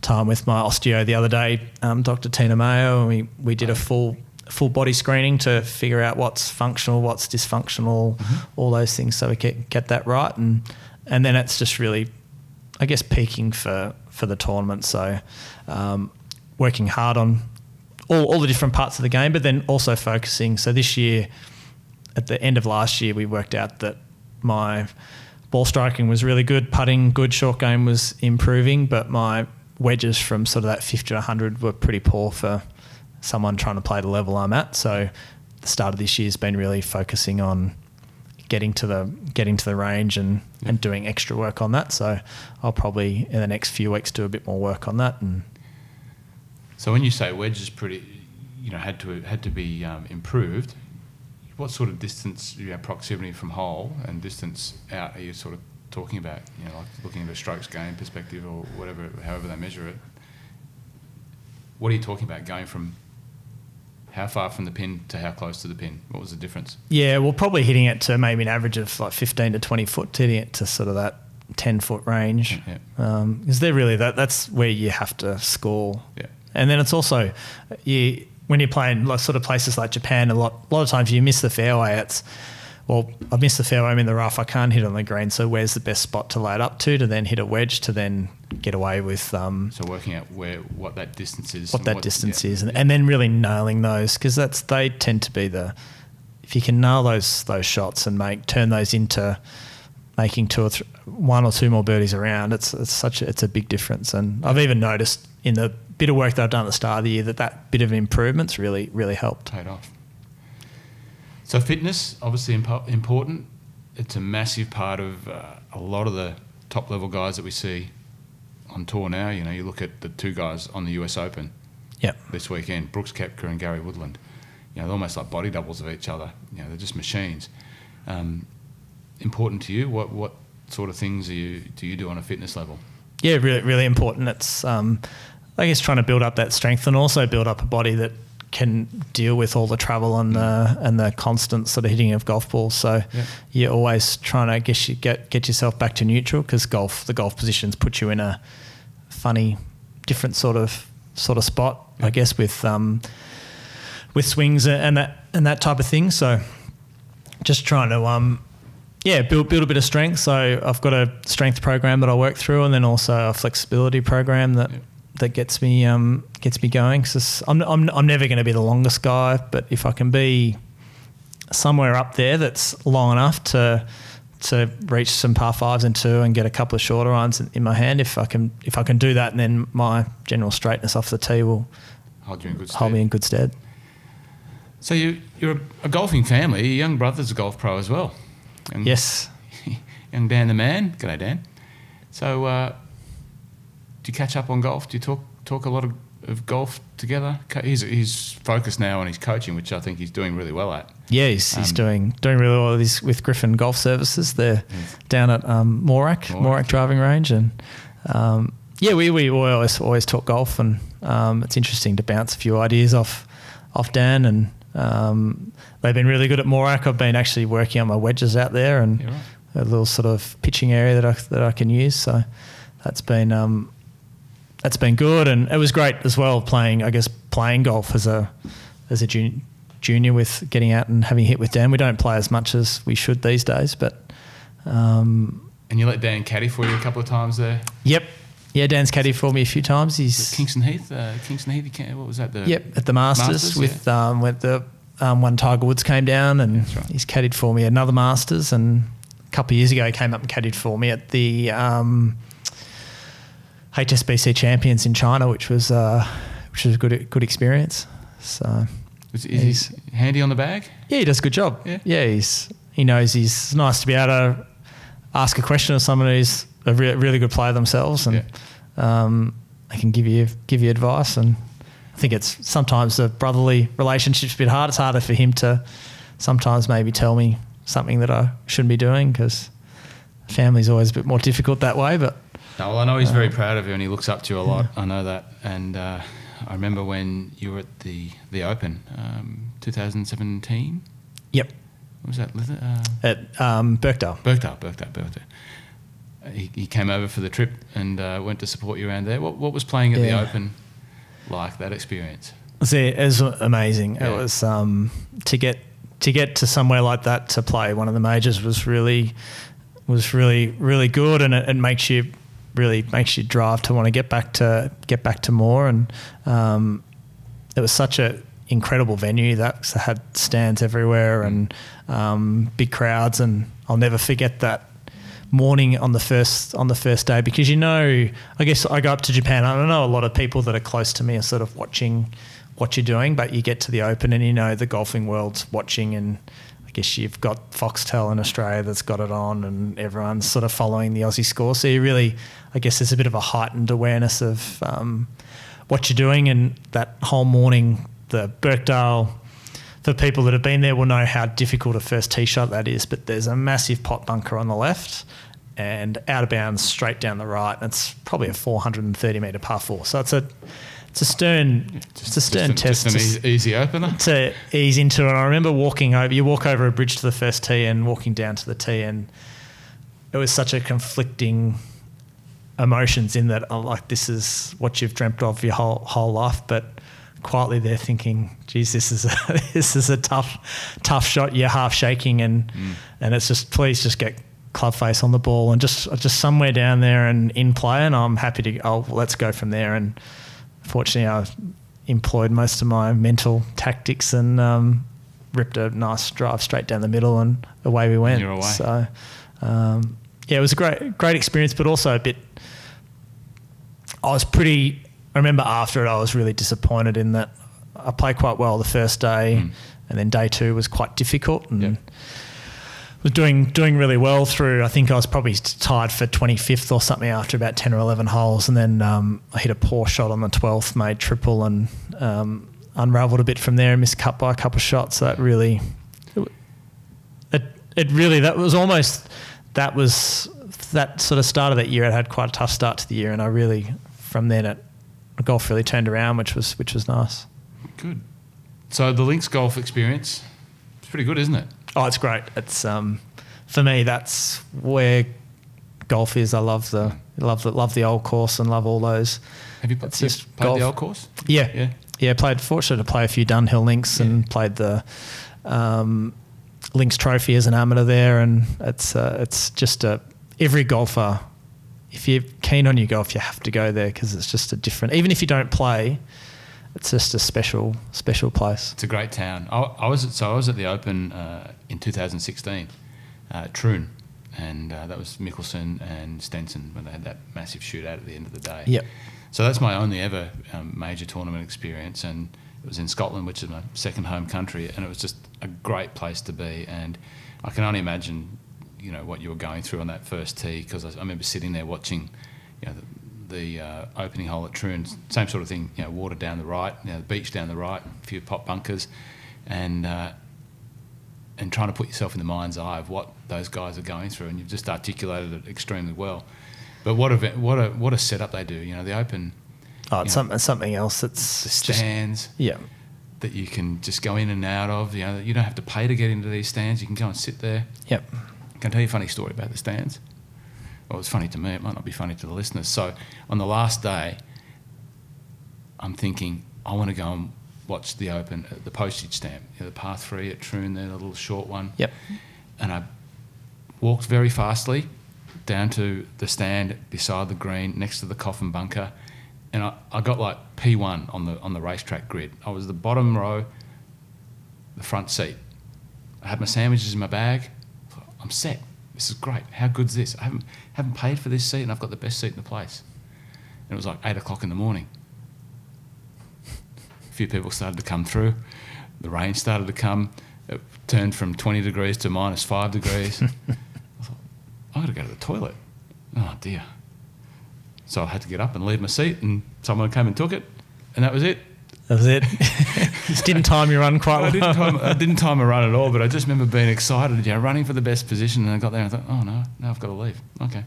time with my osteo the other day, um, Dr. Tina Mayo, and we we did a full full body screening to figure out what's functional, what's dysfunctional, all those things, so we get get that right, and and then it's just really, I guess, peaking for for the tournament. So. Um, working hard on all, all the different parts of the game, but then also focusing. So this year, at the end of last year, we worked out that my ball striking was really good, putting good, short game was improving, but my wedges from sort of that 50 to 100 were pretty poor for someone trying to play the level I'm at. So the start of this year has been really focusing on getting to the getting to the range and, yeah. and doing extra work on that. So I'll probably in the next few weeks do a bit more work on that. And so when you say wedge is pretty, you know, had to had to be um, improved. What sort of distance, you know, proximity from hole and distance out are you sort of talking about? You know, like looking at a strokes gain perspective or whatever, however they measure it. What are you talking about going from how far from the pin to how close to the pin? What was the difference? Yeah, well, probably hitting it to maybe an average of like 15 to 20 foot, hitting it to sort of that 10 foot range. Yeah. Um, is there really that? That's where you have to score. Yeah. And then it's also you when you're playing like sort of places like Japan. A lot, a lot of times you miss the fairway. It's well, I've missed the fairway. I'm in the rough. I can't hit on the green. So where's the best spot to lay it up to to then hit a wedge to then get away with? Um, so working out where what that distance is, what that what, distance yeah. is, and, and then really nailing those because that's they tend to be the if you can nail those those shots and make turn those into making two or th- one or two more birdies around, it's it's such a, it's a big difference. And I've even noticed in the bit of work that I've done at the start of the year that that bit of improvements really really helped. Paid off. So fitness, obviously impo- important. It's a massive part of uh, a lot of the top level guys that we see on tour now. You know, you look at the two guys on the US Open yep. this weekend, Brooks Koepka and Gary Woodland. You know, they're almost like body doubles of each other. You know, they're just machines. Um, important to you? What what sort of things do you do you do on a fitness level? Yeah, really really important. It's um, I guess trying to build up that strength and also build up a body that can deal with all the travel and the and the constant sort of hitting of golf balls. So yeah. you're always trying to I guess you get get yourself back to neutral because golf the golf positions put you in a funny, different sort of sort of spot. Yeah. I guess with um, with swings and that and that type of thing. So just trying to um, yeah build build a bit of strength. So I've got a strength program that I work through, and then also a flexibility program that. Yeah that gets me um, gets me going. Cause I'm, I'm, I'm never going to be the longest guy, but if I can be somewhere up there that's long enough to to reach some par fives and two and get a couple of shorter irons in, in my hand, if I can if I can do that, and then my general straightness off the tee will hold you in good stead. Hold me in good stead. So you you're a, golfing family. Your young brother's a golf pro as well. Young, yes. young Dan the man. G'day Dan. So. Uh, do you catch up on golf? Do you talk talk a lot of, of golf together? He's he's focused now on his coaching, which I think he's doing really well at. Yeah, he's, um, he's doing doing really well with, with Griffin Golf Services. They're yes. down at um, Morack, Morack driving range, and um, yeah, we, we always always talk golf, and um, it's interesting to bounce a few ideas off off Dan, and um, they've been really good at Morack. I've been actually working on my wedges out there, and right. a little sort of pitching area that I that I can use. So that's been um, that's been good, and it was great as well playing. I guess playing golf as a as a junior, junior with getting out and having a hit with Dan. We don't play as much as we should these days, but. Um, and you let Dan caddy for you a couple of times there. Yep. Yeah, Dan's caddy for me a few times. He's Kingston Heath. Uh, Kingston Heath. What was that? The yep, at the Masters, Masters with yeah. um, with the um, when Tiger Woods came down, and right. he's caddied for me another Masters, and a couple of years ago he came up and caddied for me at the um, HSBC champions in China, which was uh, which was a good good experience. So is, is he handy on the bag? Yeah, he does a good job. Yeah, yeah, he's he knows he's nice to be able to ask a question of someone who's a re- really good player themselves, and yeah. um, they can give you give you advice. And I think it's sometimes the brotherly relationship's a bit hard. It's harder for him to sometimes maybe tell me something that I shouldn't be doing because family's always a bit more difficult that way, but no, well, I know he's very proud of you and he looks up to you a lot. I know that. And uh, I remember when you were at the the Open, um, 2017. Yep. What was that? Uh, at um, Birkdale. Birkdale, Birkdale, Birkdale. He, he came over for the trip and uh, went to support you around there. What, what was playing at yeah. the Open like, that experience? See, it was amazing. Yeah. It was um, to get to get to somewhere like that to play one of the majors was really was really really good, and it, it makes you really makes you drive to want to get back to get back to more. And um, it was such a incredible venue that had stands everywhere and um, big crowds. And I'll never forget that morning on the first on the first day because you know I guess I go up to Japan. I don't know a lot of people that are close to me are sort of watching what you're doing, but you get to the Open and you know the golfing world's watching, and I guess you've got Foxtel in Australia that's got it on, and everyone's sort of following the Aussie score. So you really, I guess, there's a bit of a heightened awareness of um, what you're doing, and that whole morning, the Birkdale. For people that have been there, will know how difficult a first tee shot that is. But there's a massive pot bunker on the left, and out of bounds straight down the right. It's probably a 430 meter par four. So it's a it's a stern it's a stern just, test just an to, easy, opener. to ease into it. And I remember walking over. You walk over a bridge to the first tee and walking down to the tee, and it was such a conflicting emotions in that. I'm like, this is what you've dreamt of your whole whole life, but quietly they're thinking, geez, this is a, this is a tough, tough shot. You're half shaking, and mm. and it's just please just get club face on the ball and just just somewhere down there and in play. And I'm happy to. Oh, let's go from there. And fortunately, I employed most of my mental tactics and um, ripped a nice drive straight down the middle, and away we went. You're away. So. Um, yeah, it was a great, great experience, but also a bit. I was pretty. I remember after it, I was really disappointed in that I played quite well the first day, Mm. and then day two was quite difficult, and. Was doing doing really well through. I think I was probably tied for twenty fifth or something after about ten or eleven holes, and then um, I hit a poor shot on the twelfth, made triple, and um, unravelled a bit from there and missed cut by a couple of shots. So that really, it it really that was almost that was that sort of start of that year. It had quite a tough start to the year, and I really from then it golf really turned around, which was which was nice. Good. So the links golf experience, it's pretty good, isn't it? Oh, it's great. It's um, for me. That's where golf is. I love the love the love the old course and love all those. Have you, pl- you just played golf. the old course? Yeah, Yeah. yeah. Played fortunate to play a few Dunhill links and played the um, links trophy as an amateur there, and it's uh, it's just a every golfer. If you're keen on your golf, you have to go there because it's just a different. Even if you don't play, it's just a special special place. It's a great town. I, I was at, so I was at the Open uh, in 2016 uh, Troon, and uh, that was Mickelson and Stenson when they had that massive shootout at the end of the day. Yep. So that's my only ever um, major tournament experience, and it was in Scotland, which is my second home country, and it was just a great place to be. And I can only imagine, you know, what you were going through on that first tee because I, I remember sitting there watching, you know, the, uh, opening hole at Troon, same sort of thing, you know, water down the right, you know, the beach down the right, a few pop bunkers, and uh, and trying to put yourself in the mind's eye of what those guys are going through, and you've just articulated it extremely well. But what a what a what a setup they do. You know, the open, Oh, it's some, something else. It's the just- stands yeah. that you can just go in and out of. You know, you don't have to pay to get into these stands. You can go and sit there. Yep. Can I tell you a funny story about the stands? Well, it's funny to me. It might not be funny to the listeners. So on the last day, I'm thinking I want to go and watch the Open at the postage stamp, you know, the par three at Troon, there, the little short one. Yep. And I walked very fastly down to the stand beside the green next to the coffin bunker, and I, I got like P1 on the on the racetrack grid. I was the bottom row, the front seat. I had my sandwiches in my bag. I'm set. This is great. How good's this? I haven't haven't paid for this seat, and I've got the best seat in the place. And it was like eight o'clock in the morning. A few people started to come through. The rain started to come. It turned from 20 degrees to minus five degrees. I thought, I've got to go to the toilet. Oh dear. So I had to get up and leave my seat, and someone came and took it, and that was it. That was it. Just didn't time your run quite I didn't, time, I didn't time a run at all, but I just remember being excited, you know, running for the best position, and I got there and I thought, oh no, now I've got to leave. Okay.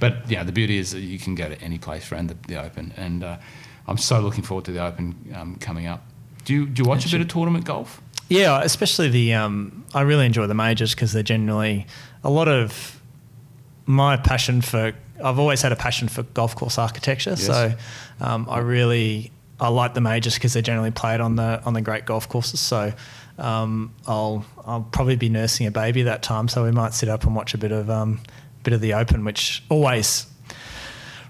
But yeah, the beauty is that you can go to any place around the, the Open, and uh, I'm so looking forward to the Open um, coming up. Do you, do you watch a bit of tournament golf? Yeah, especially the. Um, I really enjoy the majors because they're generally a lot of my passion for. I've always had a passion for golf course architecture, Yes. so um, I really I like the majors because they're generally played on the on the great golf courses. So um, I'll I'll probably be nursing a baby that time, so we might sit up and watch a bit of um, bit of the Open, which always.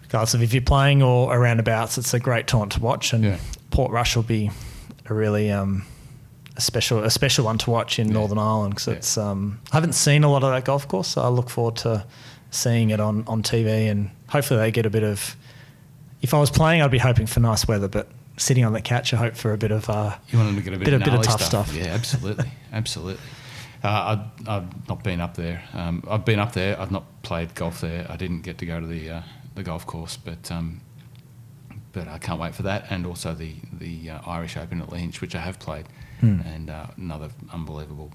Regardless of if you're playing or around abouts, it's a great taunt to watch, and Yeah. Portrush will be a really um, a special a special one to watch in Yeah. Northern Ireland because Yeah. it's um, I haven't seen a lot of that golf course, so I look forward to seeing it on, on TV and hopefully they get a bit of. If I was playing, I'd be hoping for nice weather, but sitting on the couch, I hope for a bit of uh, You want to get a bit, Bit of, bit of tough stuff. Yeah, absolutely, absolutely. Uh, I've, I've not been up there. Um, I've been up there. I've not played golf there. I didn't get to go to the uh, the golf course, but um, but I can't wait for that, and also the the uh, Irish Open at Lahinch, which I have played, Hmm. and uh, another unbelievable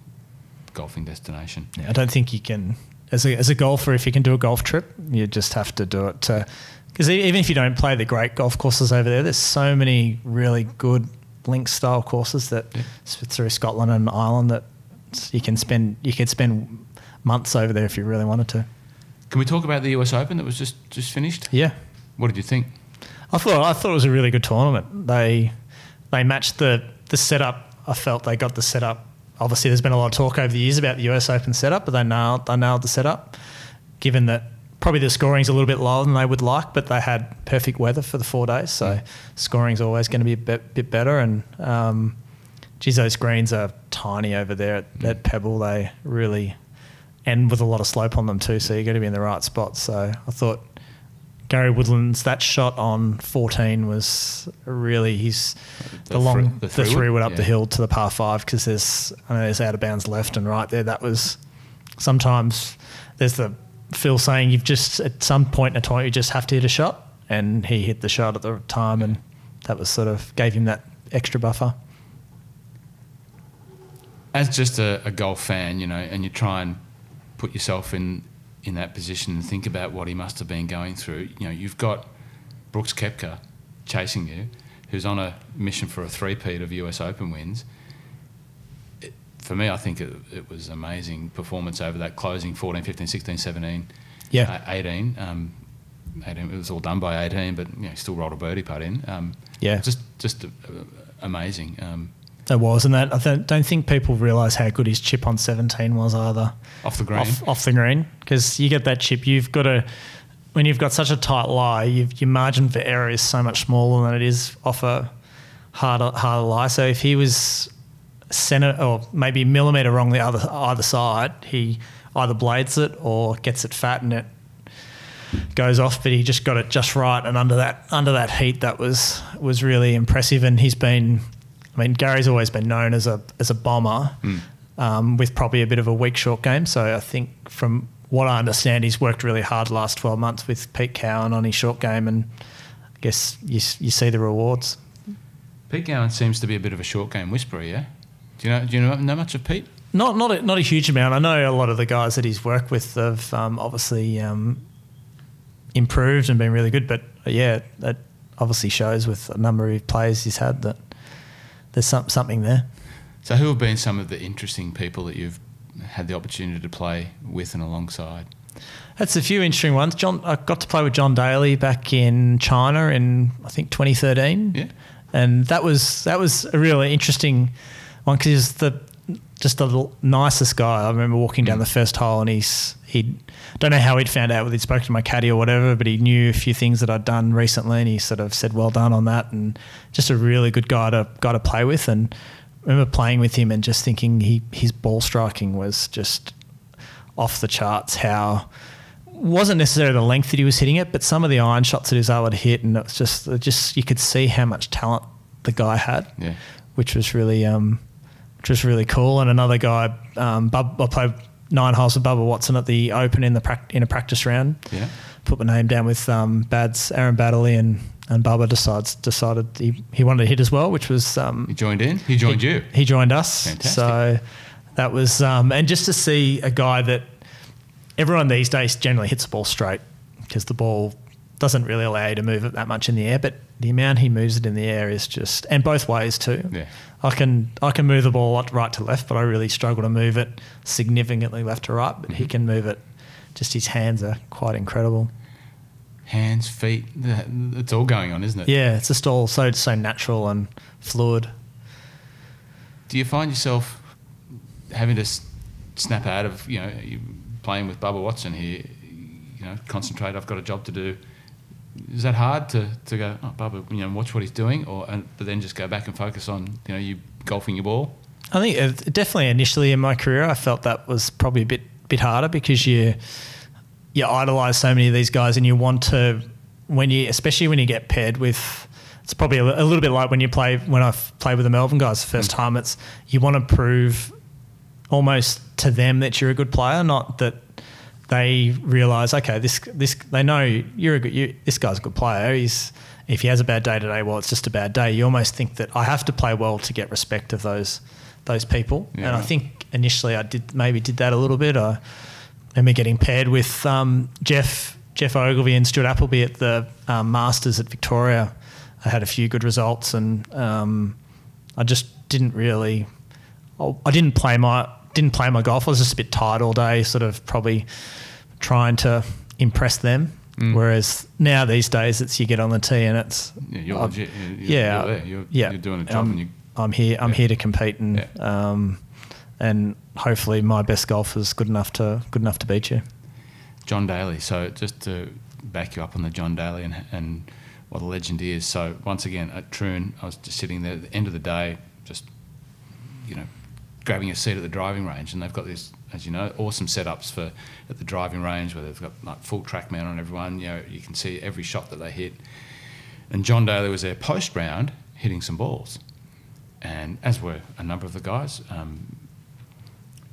golfing destination. Yeah, I don't think you can, as a, as a golfer, if you can do a golf trip, you just have to do it to, because even if you don't play the great golf courses over there, there's so many really good link style courses that Yeah. through Scotland and Ireland that you can spend, you could spend months over there if you really wanted to. Can we talk about the US Open that was just just finished? Yeah. What did you think? I thought I thought it was a really good tournament. They they matched the the setup. I felt they got the setup. Obviously, there's been a lot of talk over the years about the US Open setup, but they nailed they nailed the setup. Given that probably the scoring's a little bit lower than they would like, but they had perfect weather for the four days, so scoring's always going to be a bit, bit better. And um, geez, those greens are tiny over there at, at Pebble. They really end with a lot of slope on them too, so you're going to be in the right spot. So I thought Gary Woodland's that shot on 14 was really he's the, The long the the, three three wood? wood up the hill to the par five because there's I know there's out of bounds left and right there. That was sometimes there's the Phil saying you've just at some point in a tournament you just have to hit a shot, and he hit the shot at the time, and that was sort of gave him that extra buffer. as just a, a golf fan, you know, and you try and put yourself in in that position and think about what he must have been going through. You know, you've got Brooks Koepka chasing you, who's on a mission for a three-peat of US Open wins. It, for me, I think it, it was amazing performance over that closing 14, 15, 16, 17, Yeah. uh, 18. Um, 18. It was all done by 18, but you know, still rolled a birdie putt in. Um, Yeah. just just uh, amazing. Um, There was, and that I th- don't think people realise how good his chip on 17 was either. off the green. off, off the green because you get that chip. You've got to when you've got such a tight lie, you've, your margin for error is so much smaller than it is off a harder harder lie. So if he was center or maybe millimeter wrong the other either side, he either blades it or gets it fat and it goes off. But he just got it just right and under that under that heat that was was really impressive. And he's been, I mean, Gary's always been known as a as a bomber um, with probably a bit of a weak short game. So I think from what I understand, he's worked really hard the last 12 months with Pete Cowan on his short game, and I guess you, you see the rewards. Pete Cowan seems to be a bit of a short game whisperer, yeah? Do you know do you know, know much of Pete? Not not a, not a huge amount. I know a lot of the guys that he's worked with have um, obviously um, improved and been really good, but uh, yeah, that obviously shows with a number of players he's had that there's some, something there. So who have been some of the interesting people that you've had the opportunity to play with and alongside? That's a few interesting ones. John, I got to play with John Daly back in China in I think 2013. Yeah. and that was that was a really interesting one because he's the just the nicest guy. I remember walking down the first hole and he's he don't know how he'd found out whether he'd spoken to my caddy or whatever, but he knew a few things that I'd done recently and he sort of said well done on that and just a really good guy to guy to play with and I remember playing with him and just thinking he his ball striking was just off the charts how wasn't necessarily the length that he was hitting it, but some of the iron shots that he was able to hit, and it was just, just you could see how much talent the guy had, Yeah. which was really, um, which was really cool. And another guy, um, Bub, I played nine holes with Bubba Watson at the Open in the prac- in a practice round. Yeah. Put my name down with um, Bads, Aaron Baddeley, and and Bubba decides decided he, he wanted to hit as well, which was um, He joined in. He joined he, you. He joined us. Fantastic. So that was, um, and just to see a guy that everyone these days generally hits the ball straight because the ball doesn't really allow you to move it that much in the air, but the amount he moves it in the air is just, and both ways too. Yeah. I can I can move the ball a lot- right to left, but I really struggle to move it significantly left to right. But he mm-hmm. can move it. Just his hands are quite incredible. Hands, feet, it's all going on, isn't it? Yeah, it's just all so so natural and fluid. Do you find yourself having to snap out of, you know, playing with Bubba Watson here, you know, concentrate, I've got a job to do. Is that hard to, to go, oh, Bubba, you know, watch what he's doing, or and, but then just go back and focus on, you know, you golfing your ball? I think uh, definitely initially in my career, I felt that was probably a bit bit harder because you you idolize so many of these guys, and you want to when you especially when you get paired with it's probably a, a little bit like when you play when I play with the Melbourne guys the first time. It's you want to prove almost to them that you're a good player, not that they realise okay this this they know you're a good you, this guy's a good player. He's if he has a bad day today, well, it's just a bad day. You almost think that I have to play well to get respect of those those people, Yeah, and I think initially I did maybe did that a little bit. I remember getting paired with um, Geoff Geoff Ogilvy and Stuart Appleby at the um, Masters at Victoria. I had a few good results, and um, I just didn't really. I didn't play my didn't play my golf. I was just a bit tired all day, sort of probably trying to impress them. Mm. Whereas now these days, it's you get on the tee and it's Yeah, you're legit. You're, yeah, you're there. You're, yeah. you're doing a job, Um, and you. I'm here. I'm Yeah. here to compete, and Yeah. um, and hopefully my best golf is good enough to good enough to beat you. John Daly. So just to back you up on the John Daly and, and what a legend he is. So once again at Troon, I was just sitting there at the end of the day, just you know, grabbing a seat at the driving range, and they've got this, as you know, awesome setups for at the driving range where they've got like full track mount on everyone. You know, you can see every shot that they hit. And John Daly was there post round hitting some balls, and as were a number of the guys. Um,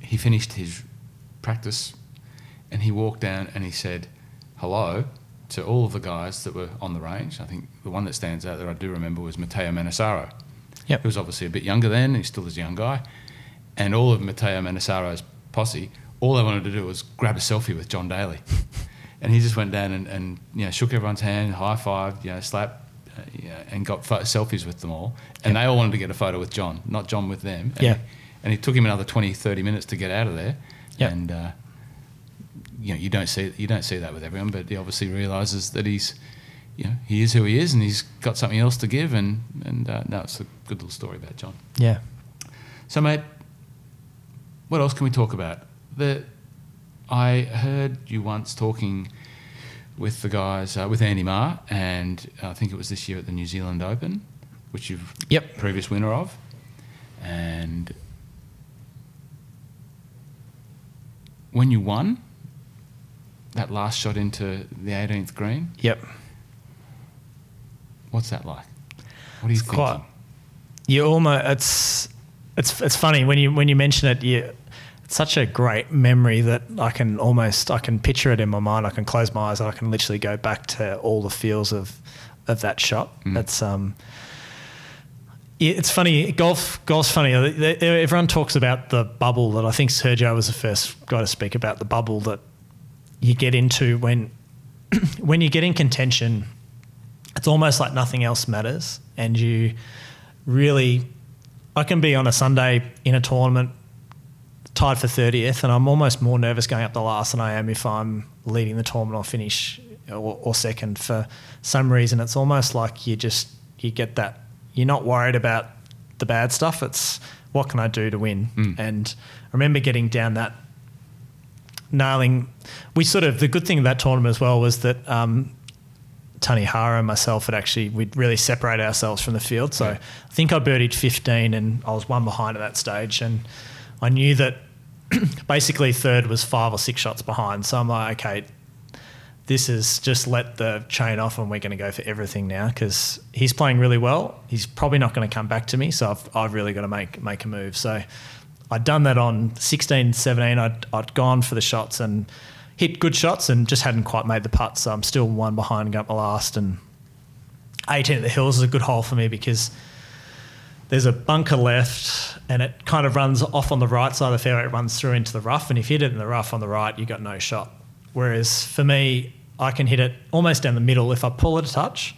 he finished his practice and he walked down and he said hello to all of the guys that were on the range. I think the one that stands out that I do remember was Matteo Manassero. Yep. He was obviously a bit younger then, he still is a young guy. And all of Matteo Manassero's posse, all they wanted to do was grab a selfie with John Daly. and he just went down and, and you know, shook everyone's hand, high fived, you know, slapped, uh, you know, and got pho- selfies with them all. And they all wanted to get a photo with John, not John with them. And Yeah. And it took him another 20, 30 minutes to get out of there. Yep. And, uh, you know, you don't see you don't see that with everyone, but he obviously realizes that he's, you know, he is who he is, and he's got something else to give, and and uh, no, it's a good little story about John. Yeah. So, mate, what else can we talk about? The I heard you once talking with the guys uh, with Andy Marr, and I think it was this year at the New Zealand Open, which you've Yep. previous winner of, and when you won that last shot into the 18th green, Yep. what's that like? What are you It's thinking? quite- You almost it's it's it's funny when you when you mention it. You, such a great memory that I can almost I can picture it in my mind. I can close my eyes and I can literally go back to all the feels of of that shot. Mm. It's um. yeah, It's funny. Golf, golf's funny. Everyone talks about the bubble that I think Sergio was the first guy to speak about the bubble that you get into when when you get in contention. It's almost like nothing else matters, and you really. I can be on a Sunday in a tournament, tied for thirtieth, and I'm almost more nervous going up the last than I am if I'm leading the tournament or finish or, or second. For some reason, it's almost like you just you get that. You're not worried about the bad stuff. It's what can I do to win? Mm. And I remember getting down that nailing. We sort of the good thing of that tournament as well was that um, Tanihara and myself had actually we'd really separated ourselves from the field. So Yeah. I think I birdied 15 and I was one behind at that stage, and I knew that basically third was five or six shots behind. So I'm like, okay, this is just let the chain off and we're going to go for everything now because he's playing really well. He's probably not going to come back to me, so I've, I've really got to make make a move. So I'd done that on 16, 17. I'd, I'd gone for the shots and hit good shots and just hadn't quite made the putt. So I'm still one behind, got my last. And 18 at the hills is a good hole for me because there's a bunker left and it kind of runs off on the right side of the fairway. It runs through into the rough. And if you hit it in the rough on the right, you got no shot. Whereas for me, I can hit it almost down the middle. If I pull it a touch,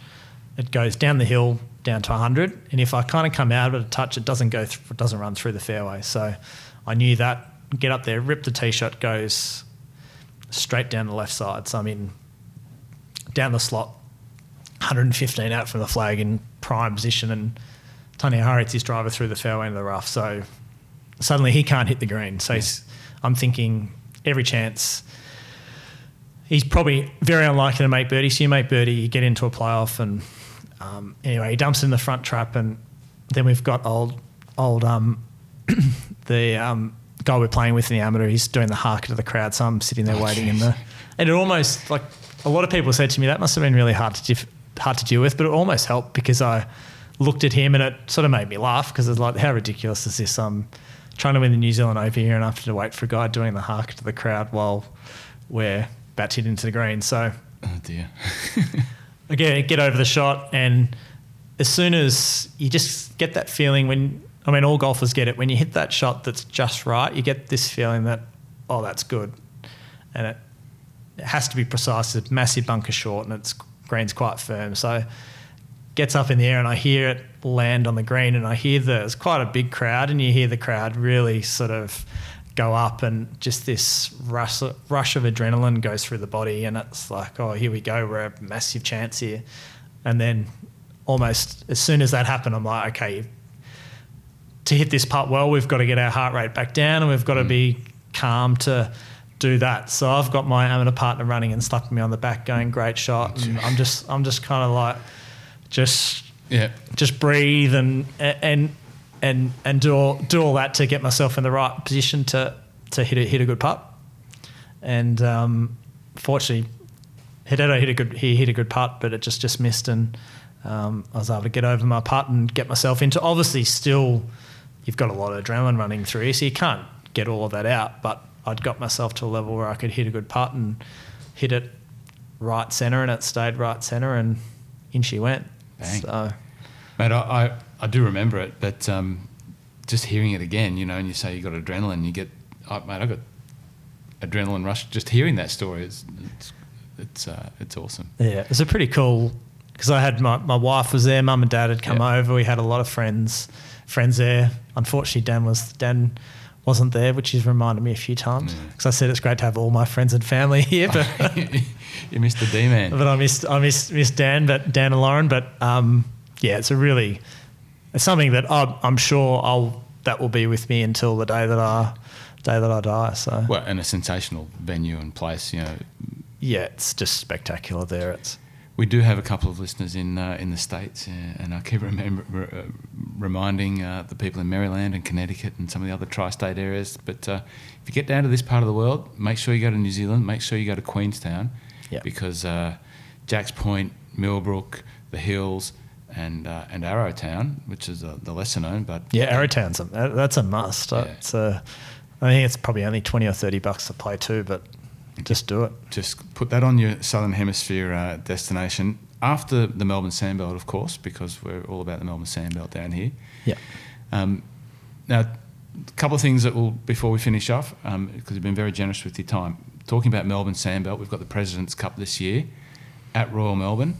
it goes down the hill down to 100. And if I kind of come out of it a touch, it doesn't go, th- it doesn't run through the fairway. So I knew that. Get up there, rip the tee shot, goes straight down the left side. So I'm in down the slot, 115 out from the flag in prime position, and Tony hits his driver through the fairway into the rough. So suddenly he can't hit the green. So he's, I'm thinking every chance. He's probably very unlikely to make birdie. So you make birdie, you get into a playoff, and um, anyway, he dumps in the front trap, and then we've got old, old, um, the um, guy we're playing with in the amateur. He's doing the haka to the crowd, so I'm sitting there Oh, waiting in the, and it almost like a lot of people said to me that must have been really hard to dif- hard to deal with, but it almost helped because I looked at him and it sort of made me laugh because it's like, how ridiculous is this? I'm trying to win the New Zealand Open here and I have to wait for a guy doing the haka to the crowd while we're bats hit into the green. So, oh dear. again, get over the shot and as soon as you just get that feeling when I mean all golfers get it when you hit that shot that's just right, you get this feeling that oh that's good, and it, it has to be precise. It's a massive bunker short and it's green's quite firm, so gets up in the air and I hear it land on the green and I hear the it's quite a big crowd and you hear the crowd really sort of go up and just this rush rush of adrenaline goes through the body and it's like oh here we go we're a massive chance here. And then almost as soon as that happened I'm like okay to hit this putt well we've got to get our heart rate back down and we've got to mm. be calm to do that. So I've got my amateur partner running and slapping me on the back going great shot. And I'm just I'm just kind of like just Yeah. just breathe and and and and do all do all that to get myself in the right position to to hit a hit a good putt. And um, fortunately, Hideto hit a good he hit a good putt, but it just just missed, and um, I was able to get over my putt and get myself into. Obviously, still you've got a lot of adrenaline running through you, so you can't get all of that out. But I'd got myself to a level where I could hit a good putt and hit it right center, and it stayed right center, and in she went. So. Mate, I, I, I do remember it, but um, just hearing it again, you know, and you say you got adrenaline, you get, I, mate, I got adrenaline rush just hearing that story. It's it's it's, uh, it's awesome. Yeah, it was a pretty cool because I had my, my wife was there, mum and dad had come Yeah. over. We had a lot of friends friends there. Unfortunately, Dan was Dan wasn't there, which has reminded me a few times because I said it's great to have all my friends and family here, but you missed the D man. but I missed I missed missed Dan, but Dan and Lauren. But um, yeah, it's a really it's something that I'm, I'm sure I'll that will be with me until the day that I day that I die. So Well, and a sensational venue and place. You know, yeah, it's just spectacular there. It's we do have a couple of listeners in uh, in the states, uh, and I keep remember re- uh, reminding uh, the people in Maryland and Connecticut and some of the other tri-state areas. But uh, if you get down to this part of the world, make sure you go to New Zealand. Make sure you go to Queenstown, Yeah. because uh, Jacks Point, Millbrook, the Hills, and uh, and Arrowtown, which is uh, the lesser known, but Yeah, Arrowtown's a, that's a must. Yeah. It's a, I think it's probably only twenty or thirty bucks to play too, but just do it. just put that on your southern hemisphere uh, destination after the Melbourne Sandbelt, of course, because we're all about the Melbourne Sandbelt down here. Yeah. Um, now, a couple of things that will before we finish off, um, because you've been very generous with your time. Talking about Melbourne Sandbelt, we've got the President's Cup this year at Royal Melbourne.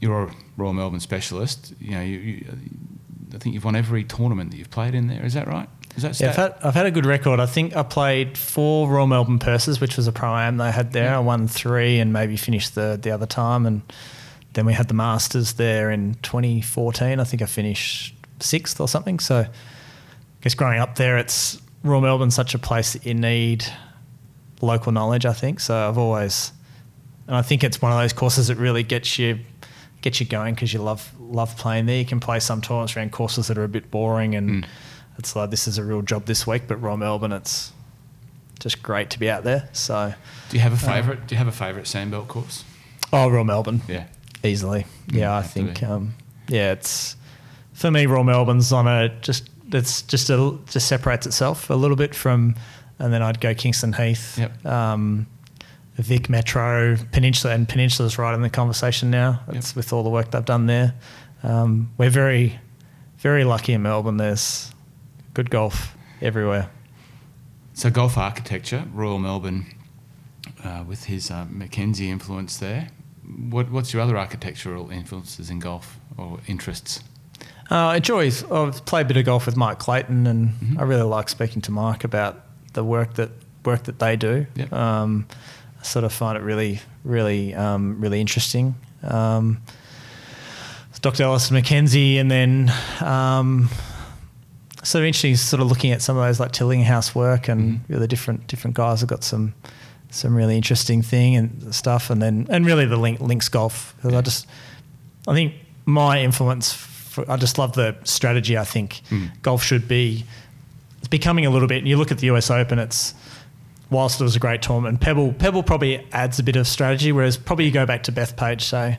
You're a Royal Melbourne specialist. You know, you, you, I think you've won every tournament that you've played in there. Is that right? Yeah, I've had, I've had a good record. I think I played four Royal Melbourne Purses, which was a pro am they had there. I won three and maybe finished third the other time. And then we had the Masters there in 2014. I think I finished sixth or something. So I guess growing up there, it's Royal Melbourne's such a place that you need local knowledge, I think. So I've always, and I think it's one of those courses that really gets you gets you going because you love love playing there. You can play some tournaments around courses that are a bit boring, and Mm. It's like this is a real job this week. But Royal Melbourne, it's just great to be out there. So, Do you have a favourite? Do you have a favourite Sandbelt course? oh, Royal Melbourne, Yeah. easily. Yeah, I think. Um, yeah, it's for me. Royal Melbourne's on a just. It's just a just separates itself a little bit from, and then I'd go Kingston Heath. Yep. Um, Vic Metro Peninsula and Peninsula's right in the conversation now. Yep. It's with all the work they've done there. Um, we're very, very lucky in Melbourne. There's good golf everywhere. So golf architecture, Royal Melbourne, uh, with his uh, Mackenzie influence there. What, what's your other architectural influences in golf or interests? Uh, I enjoy. I've played a bit of golf with Mike Clayton, and Mhm. I really like speaking to Mike about the work that work that they do. Yep. Um, I sort of find it really, really, um, really interesting. Um, Dr. Alister Mackenzie, and then um, of interesting, sort of looking at some of those like Tillinghast work, and Mhm. really different different guys have got some some really interesting thing and stuff, and then and really the link, links golf. 'Cause I just I think my influence. For, I just love the strategy. I think Mm. golf should be. It's becoming a little bit. And you look at the U.S. Open. It's whilst it was a great tournament, Pebble Pebble probably adds a bit of strategy, whereas probably you go back to Bethpage, say,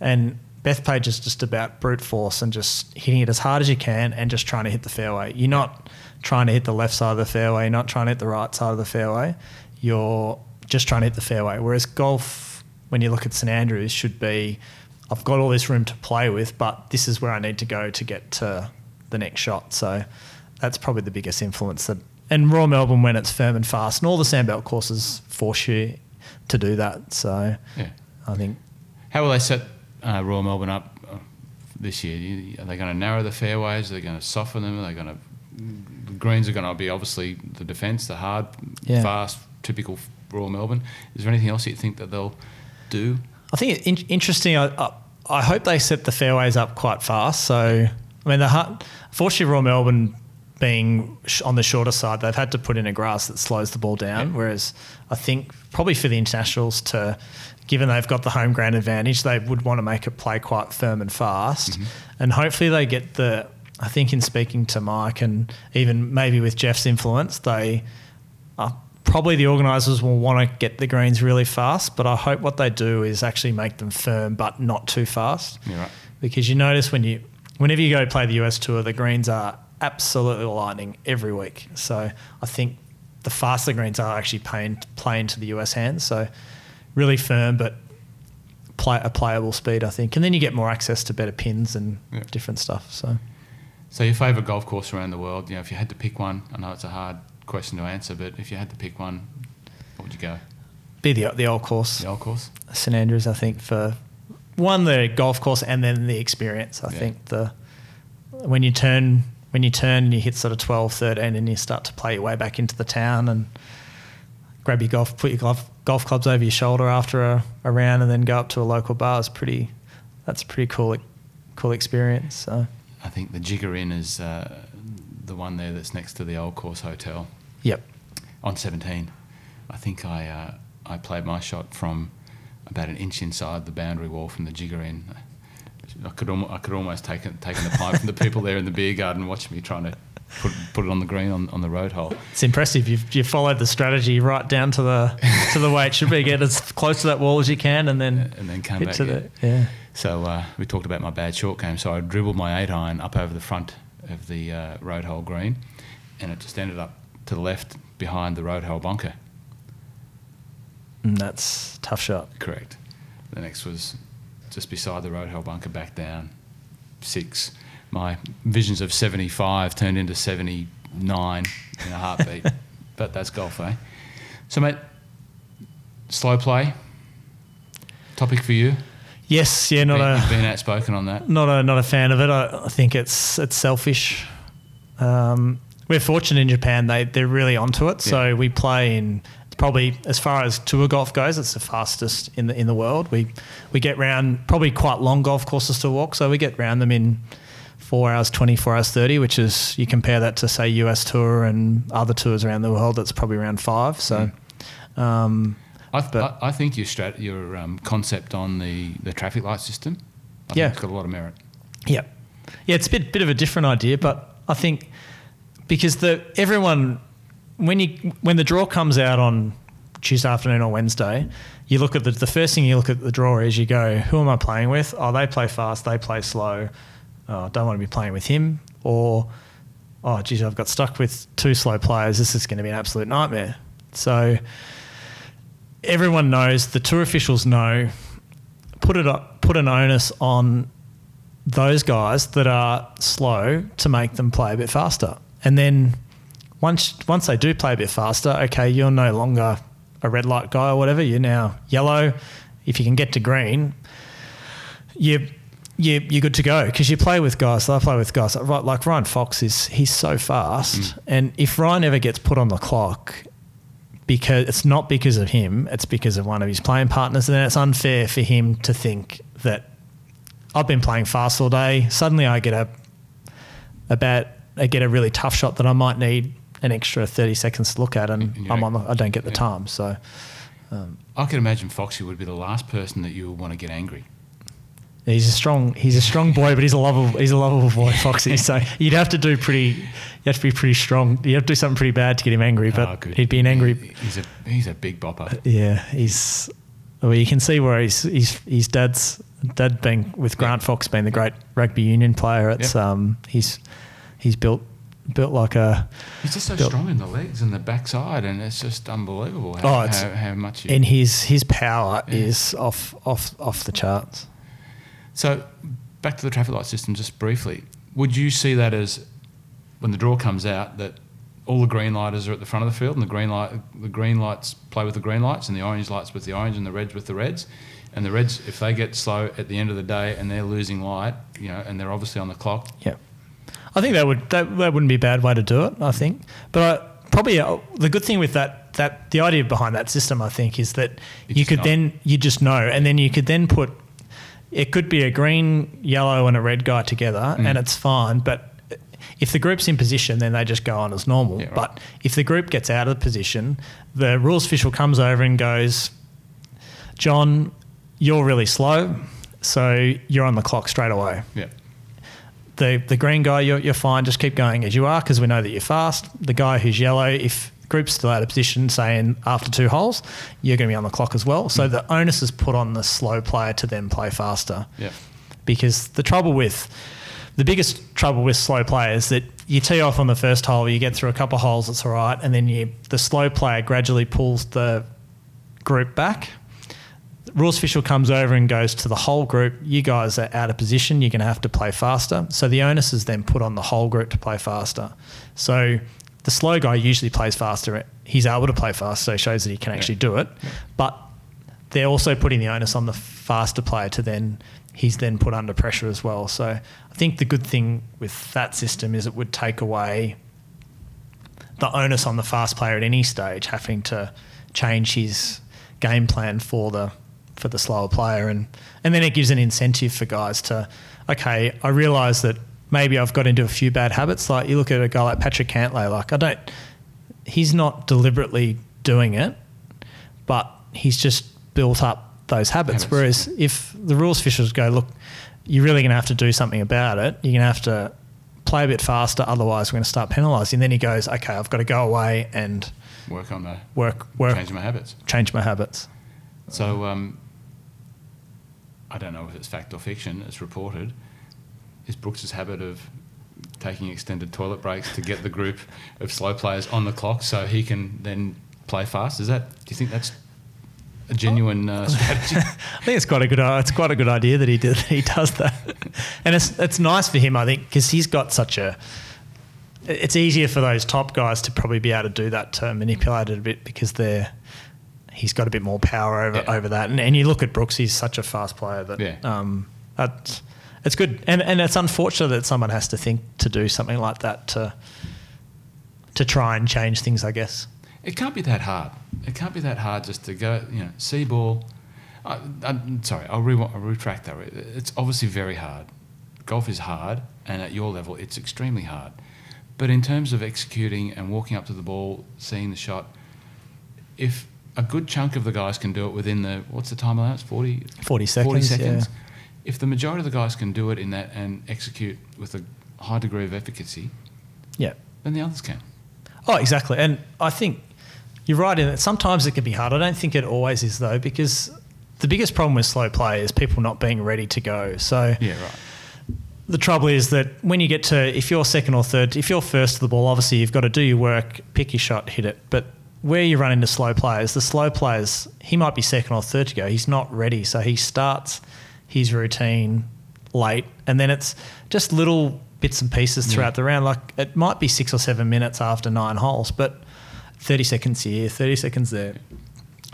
and Bethpage is just about brute force and just hitting it as hard as you can and just trying to hit the fairway. You're not trying to hit the left side of the fairway, you're not trying to hit the right side of the fairway. You're just trying to hit the fairway. Whereas golf, when you look at St Andrews, should be I've got all this room to play with, but this is where I need to go to get to the next shot. So that's probably the biggest influence that. And Royal Melbourne, when it's firm and fast, and all the sandbelt courses force you to do that. So Yeah. I think How will they set uh, Royal Melbourne up uh, this year? Are they going to narrow the fairways? Are they going to soften them? Are they going to? The greens are going to be obviously the defence, the hard, Yeah. fast, typical Royal Melbourne. Is there anything else you think that they'll do? I think it's in- interesting. I, I, I hope they set the fairways up quite fast. So, I mean, the hard, fortunately, Royal Melbourne being sh- on the shorter side, they've had to put in a grass that slows the ball down. Yeah. Whereas I think probably for the internationals to, given they've got the home ground advantage, they would want to make it play quite firm and fast. And hopefully they get the, I think in speaking to Mike and even maybe with Geoff's influence, they uh, probably the organisers will want to get the greens really fast, but I hope what they do is actually make them firm but not too fast. Right. Because you notice when you, whenever you go play the US tour, the greens are absolutely lightning every week. So I think the faster greens are actually playing, playing to the US hands. So really firm, but play a playable speed, I think. And then you get more access to better pins and Yeah. different stuff. So So your favourite golf course around the world? You know, if you had to pick one, I know it's a hard question to answer, but if you had to pick one, what would you go? be the the old course. The old course. St Andrews, I think, for one the golf course and then the experience. I Yeah. think the when you turn when you turn and you hit sort of 12, 13 and you start to play your way back into the town and grab your golf, put your golf, golf clubs over your shoulder after a, a round and then go up to a local bar is pretty. That's a pretty cool, cool experience. So I think the Jigger Inn is uh, the one there that's next to the Old Course Hotel yep, on 17. I think I uh, I played my shot from about an inch inside the boundary wall from the Jigger Inn. I could almost, I could almost take it, taken the pint from the people there in the beer garden watching me trying to put, put it on the green on, on the road hole. it's impressive. You've you followed the strategy right down to the to the way it should be. Get as close to that wall as you can, and then And then come back. to yeah. the yeah. So uh, we talked about my bad short game. So I dribbled my eight iron up over the front of the uh, road hole green, and it just ended up to the left behind the road hole bunker. And that's a tough shot. Correct. The next was just beside the road hole bunker, back down six. My visions of 75 turned into 79 in a heartbeat. but that's golf, eh? So, mate, slow play. Topic for you. Yes, yeah, not been, a been outspoken on that. not a not a fan of it. I, I think it's it's selfish. Um, we're fortunate in Japan; they they're really onto it. So we play in probably as far as tour golf goes, it's the fastest in the in the world. We we get round probably quite long golf courses to walk, so we get round them in four hours twenty, four hours thirty, which is you compare that to say US tour and other tours around the world. That's probably around five. So. Um, I, But- I, I think your strat, your um, concept on the, the traffic light system, I Yeah. think it's got a lot of merit. Yeah, yeah, it's a bit bit of a different idea, but I think because the everyone when you when the draw comes out on Tuesday afternoon or Wednesday, you look at the the first thing you look at the draw is you go, who am I playing with? Oh, they play fast, they play slow. Oh, I don't want to be playing with him, or oh, geez, I've got stuck with two slow players. This is going to be an absolute nightmare. So everyone knows, the tour officials know. Put it up, put an onus on those guys that are slow to make them play a bit faster. And then once once they do play a bit faster, okay, you're no longer a red light guy or whatever. You're now yellow. If you can get to green, you you you're good to go because you play with guys. I play with guys like, like Ryan Fox is he's so fast, mm. and if Ryan ever gets put on the clock, because it's not because of him, it's because of one of his playing partners, and then it's unfair for him to think that I've been playing fast all day. Suddenly, I get a a bad, I get a really tough shot that I might need an extra thirty seconds to look at, and And I'm don't- I don't get the yeah. time. So I can imagine Foxy would be the last person that you would want to get angry. He's a strong. He's a strong boy, but he's a lovable. He's a lovable boy, Foxy. So you'd have to do pretty. You have to be pretty strong. You have to do something pretty bad to get him angry. But Oh, he'd be an angry. He's a he's a big bopper. Yeah, he's. Well, you can see where he's. He's his dad's dad being with Grant Fox being the great rugby union player. It's Yep. um he's he's built built like a He's just so strong in the legs and the backside, and it's just unbelievable how, Oh, how, how much. And his his power Yeah. is off off off the charts. so, back to the traffic light system, just briefly. Would you see that as when the draw comes out that all the green lighters are at the front of the field, and the green light the green lights play with the green lights, and the orange lights with the orange, and the reds with the reds. And the reds, if they get slow at the end of the day and they're losing light, you know, and they're obviously on the clock, Yeah, I think that would that, that wouldn't be a bad way to do it. I think, but I, probably uh, the good thing with that that the idea behind that system, I think, is that You you, could then you just know, and then you could then put it could be a green, yellow, and a red guy together, Mm. and it's fine. But if the group's in position, then they just go on as normal. Yeah, right. But if the group gets out of position, the rules official comes over and goes, John, you're really slow, so you're on the clock straight away yeah, the the green guy, you're, you're fine. Just keep going as you are because we know that you're fast. The guy who's yellow, if group's still out of position, saying after two holes, you're going to be on the clock as well. So mm. the onus is put on the slow player to then play faster. yeah, Because the trouble with the biggest trouble with slow players that you tee off on the first hole, you get through a couple of holes, it's all right, and then you the slow player gradually pulls the group back. Rules official comes over and goes to the whole group. You guys are out of position. You're going to have to play faster. So the onus is then put on the whole group to play faster. So the slow guy usually plays faster. He's able to play fast, so it shows that he can actually do it. But they're also putting the onus on the faster player to then he's then put under pressure as well. So I think the good thing with that system is it would take away the onus on the fast player at any stage having to change his game plan for the for the slower player and and then it gives an incentive for guys to okay I realize that maybe I've got into a few bad habits like you look at a guy like Patrick Cantlay like I don't he's not deliberately doing it but he's just built up those habits. Habits, Whereas if the rules officials go, look, you're really going to have to do something about it. You're going to have to play a bit faster, otherwise we're going to start penalising. Then he goes, okay, I've got to go away and work on the work, work, change my habits. change my habits. So um, I don't know if it's fact or fiction. It's reported. Is Brooks's habit of taking extended toilet breaks to get the group of slow players on the clock so he can then play fast? Is that? Do you think that's a genuine uh, strategy? I think it's quite a good. Uh, it's quite a good idea that he did. He does that, and it's it's nice for him. I think because he's got such a. It's easier for those top guys to probably be able to do that to manipulate it a bit because they're. He's got a bit more power over Yeah. over that, and, and you look at Brooks. He's such a fast player that. Yeah. Um, that it's good, and and it's unfortunate that someone has to think to do something like that to. To try and change things, I guess. It can't be that hard. It can't be that hard just to go, you know, see ball. I, I'm sorry, I'll, re- I'll retract that. It's obviously very hard. Golf is hard, and at your level, it's extremely hard. But in terms of executing and walking up to the ball, seeing the shot, if a good chunk of the guys can do it within the what's the time allowance? 40, 40 seconds, 40 yeah. seconds. If the majority of the guys can do it in that and execute with a high degree of efficacy, Yeah. then the others can. Oh, exactly. And I think you're right in that sometimes it can be hard. I don't think it always is, though, because the biggest problem with slow play is people not being ready to go. So Yeah, right. the trouble is that when you get to, if you're second or third, if you're first to the ball, obviously you've got to do your work, pick your shot, hit it. But where you run into slow players, the slow players, he might be second or third to go. He's not ready. So he starts his routine late. And then it's just little bits and pieces throughout the round. Like it might be six or seven minutes after nine holes, but 30 seconds here, 30 seconds there.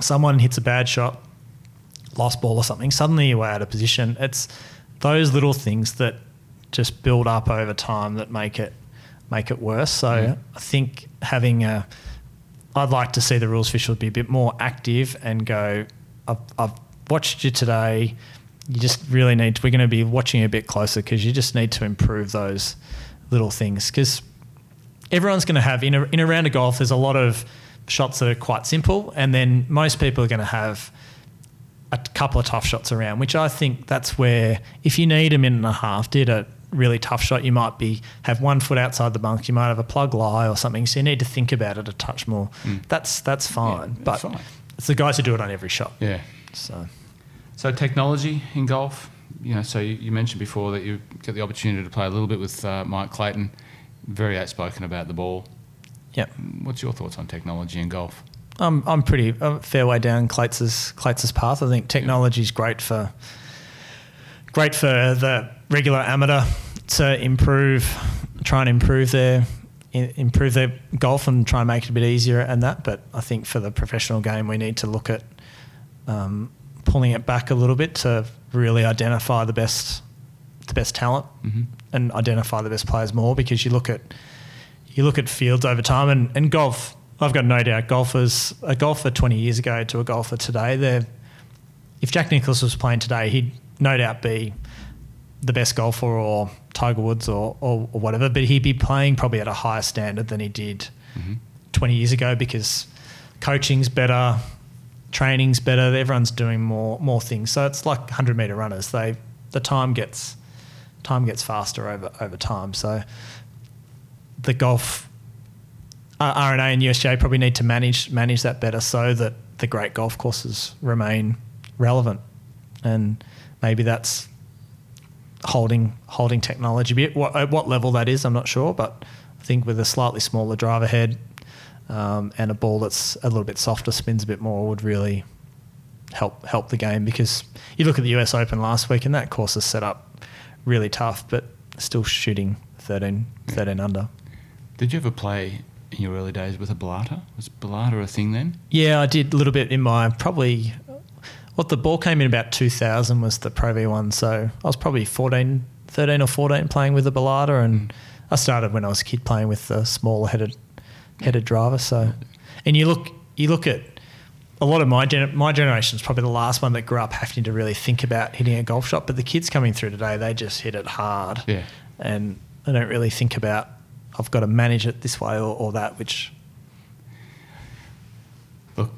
Someone hits a bad shot, lost ball or something, suddenly you're out of position. It's those little things that just build up over time that make it make it worse. So Yeah. I think having a I'd like to see the rules official be a bit more active and go, I've, I've watched you today. You just really need to, we're going to be watching a bit closer because you just need to improve those little things because everyone's going to have, in a, in a round of golf, there's a lot of shots that are quite simple. And then most people are going to have a couple of tough shots around, which I think that's where if you need a minute and a half, did a really tough shot, you might be have one foot outside the bunk, you might have a plug lie or something. So you need to think about it a touch more. That's that's fine, Yeah, but fine. it's the guys who do it on every shot. Yeah. So So technology in golf, you know, so you, you mentioned before that you get the opportunity to play a little bit with uh, Mike Clayton, very outspoken about the ball. yeah. What's your thoughts on technology in golf? I'm I'm pretty a fair way down Clates' Clates' path. I think technology is great for great for the regular amateur to improve, try and improve their improve their golf and try and make it a bit easier and that. But I think for the professional game, we need to look at um, pulling it back a little bit to really identify the best the best talent Mm-hmm. and identify the best players more because you look at you look at fields over time and, and golf I've got no doubt golfers a golfer 20 years ago to a golfer today they're if Jack Nicklaus was playing today he'd no doubt be the best golfer or Tiger Woods or, or, or whatever but he'd be playing probably at a higher standard than he did 20 years ago because coaching's better training's better everyone's doing more more things so it's like 100 meter runners they the time gets time gets faster over over time. So the golf uh, R&A and USGA probably need to manage manage that better so that the great golf courses remain relevant. And maybe that's holding holding technology. bit. What, at what level that is, I'm not sure, but I think with a slightly smaller driver head um, and a ball that's a little bit softer, spins a bit more, would really help help the game because you look at the US Open last week and that course is set up really tough, but still shooting 13, 13 under. Did you ever play in your early days with a Balata? Was Balata a thing then? Yeah, I did a little bit in my probably what the ball came in about 2000 was the Pro V1. So I was probably 14, 13 or 14 playing with the Balata. And I started when I was a kid playing with the smaller headed headed driver. So, and you look, you look at a lot of my gen- my generation is probably the last one that grew up having to really think about hitting a golf shot. But the kids coming through today, they just hit it hard. Yeah. And they don't really think about, I've got to manage it this way or, or that, which Look,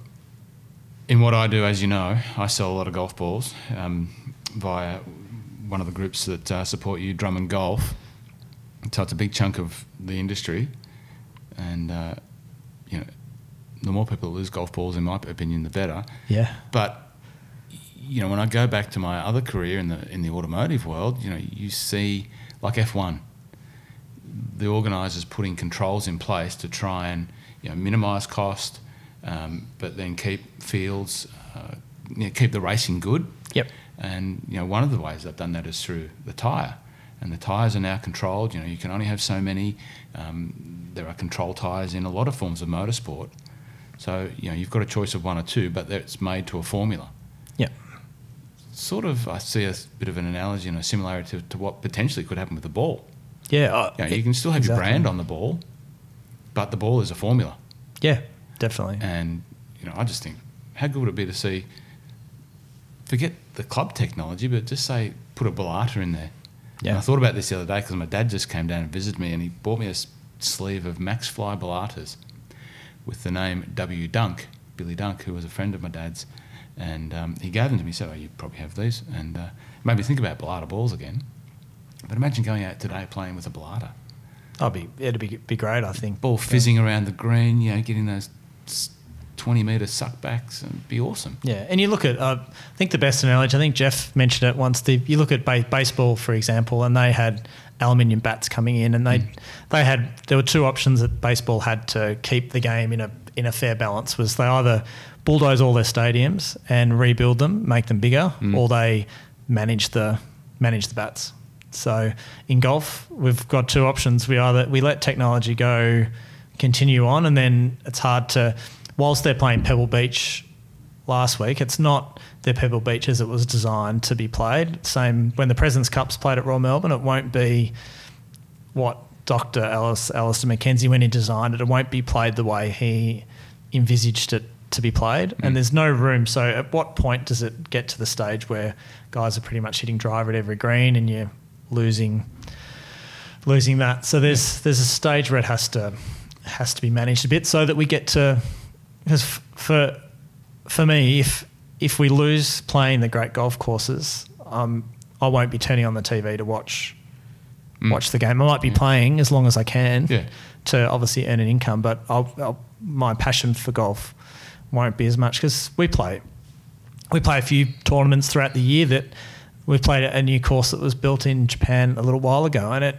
in what I do, as you know, I sell a lot of golf balls um, via one of the groups that uh, support you, Drummond Golf. So it's a big chunk of the industry, and uh, you know, the more people that lose golf balls, in my opinion, the better. yeah. But you know, when I go back to my other career in the in the automotive world, you know, you see like F one, the organisers putting controls in place to try and you know minimise cost, um, but then keep fields, uh, you know, keep the racing good. Yep. And you know, one of the ways they've done that is through the tyre, and the tyres are now controlled. You know, you can only have so many. Um, there are control tyres in a lot of forms of motorsport, so you know you've got a choice of one or two, but it's made to a formula. Yep. Sort of, I see a bit of an analogy and a similarity to, to what potentially could happen with the ball. Yeah. uh, You, know, you can still have your brand on the ball, but the ball is a formula. Yeah, definitely. And you know, I just think how good would it be to see? Forget the club technology, but just say put a Balata in there. Yeah. And I thought about this the other day because my dad just came down and visited me, and he bought me a sleeve of Maxfli Balatas with the name W Dunk, Billy Dunk, who was a friend of my dad's, and um, he gave them to me. so said, "Oh, you probably have these," and uh, made me think about Balata balls again. But imagine going out today playing with a Balata I'll be it'd be be great. I think. ball fizzing around the green, you know, getting those 20 metre suckbacks and be awesome. Yeah, and you look at uh, I think the best analogy. I think Geoff mentioned it once. The, you look at ba- baseball, for example, and they had aluminium bats coming in, and they they had there were two options that baseball had to keep the game in a in a fair balance. Was they either bulldoze all their stadiums and rebuild them, make them bigger, or they manage the manage the bats. So in golf, we've got two options. We either we let technology go, continue on, and then it's hard to. Whilst they're playing Pebble Beach last week, it's not their Pebble Beach as it was designed to be played. Same when the Presidents Cup's played at Royal Melbourne, it won't be what Dr. Alice Alister Mackenzie when he designed it. It won't be played the way he envisaged it to be played, and mm. there's no room. So, at what point does it get to the stage where guys are pretty much hitting driver at every green, and you're losing losing that? So there's there's a stage where it has to has to be managed a bit, so that we get to because f- for for me, if if we lose playing the great golf courses, um, I won't be turning on the TV to watch watch the game. I might be playing as long as I can Mm. Yeah. to obviously earn an income, but I'll, I'll, my passion for golf won't be as much because we play we play a few tournaments throughout the year that we played a new course that was built in Japan a little while ago, and it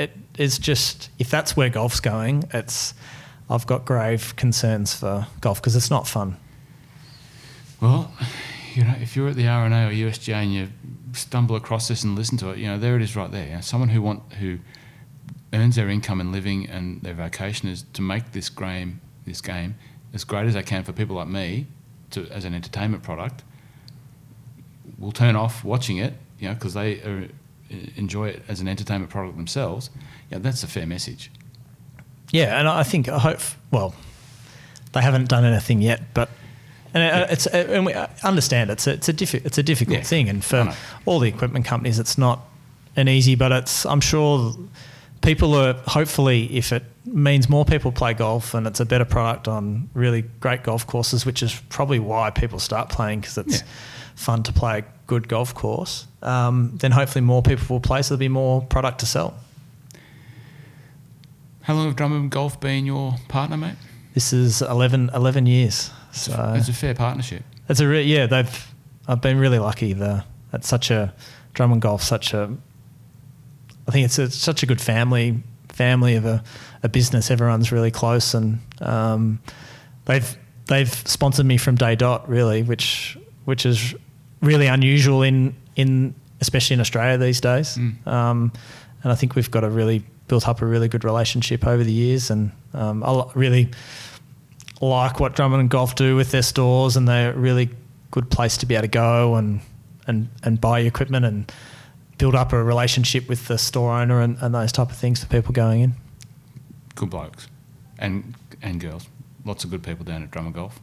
it is just if that's where golf's going, it's I've got grave concerns for golf because it's not fun. Well, you know, if you're at the R&A or USGA and you stumble across this and listen to it, you know, there it is right there. You know, someone who want who earns their income and living and their vocation is to make this game this game as great as they can for people like me to as an entertainment product. Will turn off watching it, you know, because they are, enjoy it as an entertainment product themselves. Yeah, that's a fair message. Yeah, and I think I hope well, they haven't done anything yet, but. And uh it's uh, and we understand it's a, it's a diffi- it's a difficult Yeah. thing, and for all the equipment companies, it's not an easy. But it's I'm sure people are hopefully if it means more people play golf and it's a better product on really great golf courses, which is probably why people start playing because it's Yeah. Fun to play a good golf course. Um, then hopefully more people will play, so there'll be more product to sell. How long have Drummond Golf been your partner, mate? This is 11, 11 years. So it's a fair partnership. It's a re- yeah. They've I've been really lucky. The it's such a Drummond golf. Such a I think it's, a, such a good family family of a, a business. Everyone's really close, and um, they've they've sponsored me from day dot really, which which is really unusual in in especially in Australia these days. Mm. Um, and I think we've got a really built up a really good relationship over the years, and um, I really like what Drummond and Golf do with their stores, and they're a really good place to be able to go and and and buy equipment and build up a relationship with the store owner and, and those type of things for people going in. good blokes and and girls. Lots of good people down at Drummond Golf.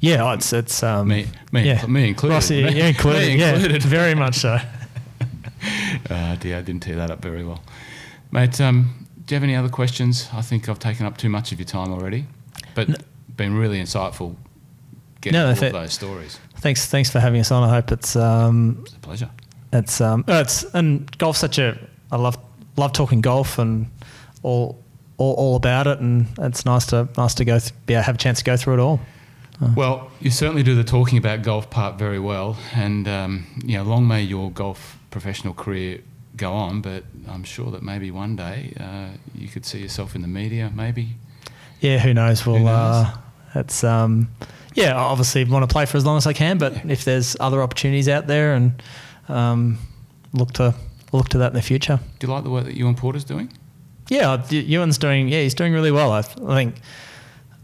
Yeah, oh, it's it's um, Me- me- yeah. me included. Ross, yeah, Me- yeah, included, me yeah, very much so. Uh, dear, I didn't tee that up very well, mate. Um, do you have any other questions? I think I've taken up too much of your time already, but been really insightful getting No, all those stories. Thanks, thanks for having us on. I hope it's um, It's a pleasure. it's um, oh, it's and golf's such a I love love talking golf and all all, all about it, and it's nice to nice to go th- be have a chance to go through it all. Well, you certainly do the talking about golf part very well, and um, you know, long may your golf professional career go on. But I'm sure that maybe one day uh, you could see yourself in the media, maybe. Yeah, who knows? Well, Who knows? Uh, it's um, yeah, I obviously want to play for as long as I can, but Yeah. if there's other opportunities out there, and um, look to look to that in the future. Do you like the work that Ewen Porter's doing? Yeah, Ewen's doing. Yeah, he's doing really well. I, I think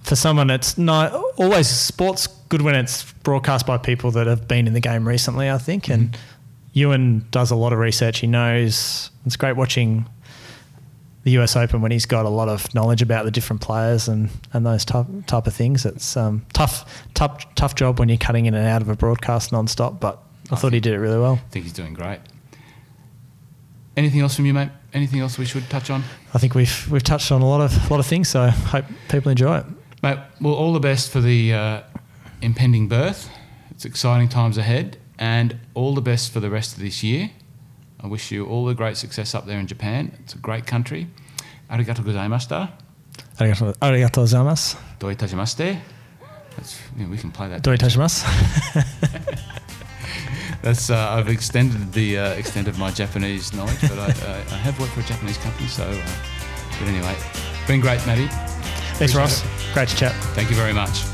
for someone, it's not always sports good when it's broadcast by people that have been in the game recently. I think, and Ewen does a lot of research. He knows it's great watching the US Open when he's got a lot of knowledge about the different players and, and those type type of things. It's um, tough, tough, tough job when you're cutting in and out of a broadcast non-stop, But I, I thought he did it really well. I think he's doing great. Anything else from you, mate? Anything else we should touch on? I think we've we've touched on a lot of a lot of things. So hope people enjoy it. Mate, well, all the best for the uh, impending birth. It's exciting times ahead, and all the best for the rest of this year. I wish you all the great success up there in Japan. It's a great country. Arigato gozaimashita. Arigato, arigato gozaimasu. Doitajimashite. That's, you we can play that. Doitajimashita. That's uh, I've extended the uh, extent of my Japanese knowledge, but I, I, I, have worked for a Japanese company, so. Uh, but anyway, been great, Maddie. Thanks, Appreciate Ross. it. Great to chat. Thank you very much.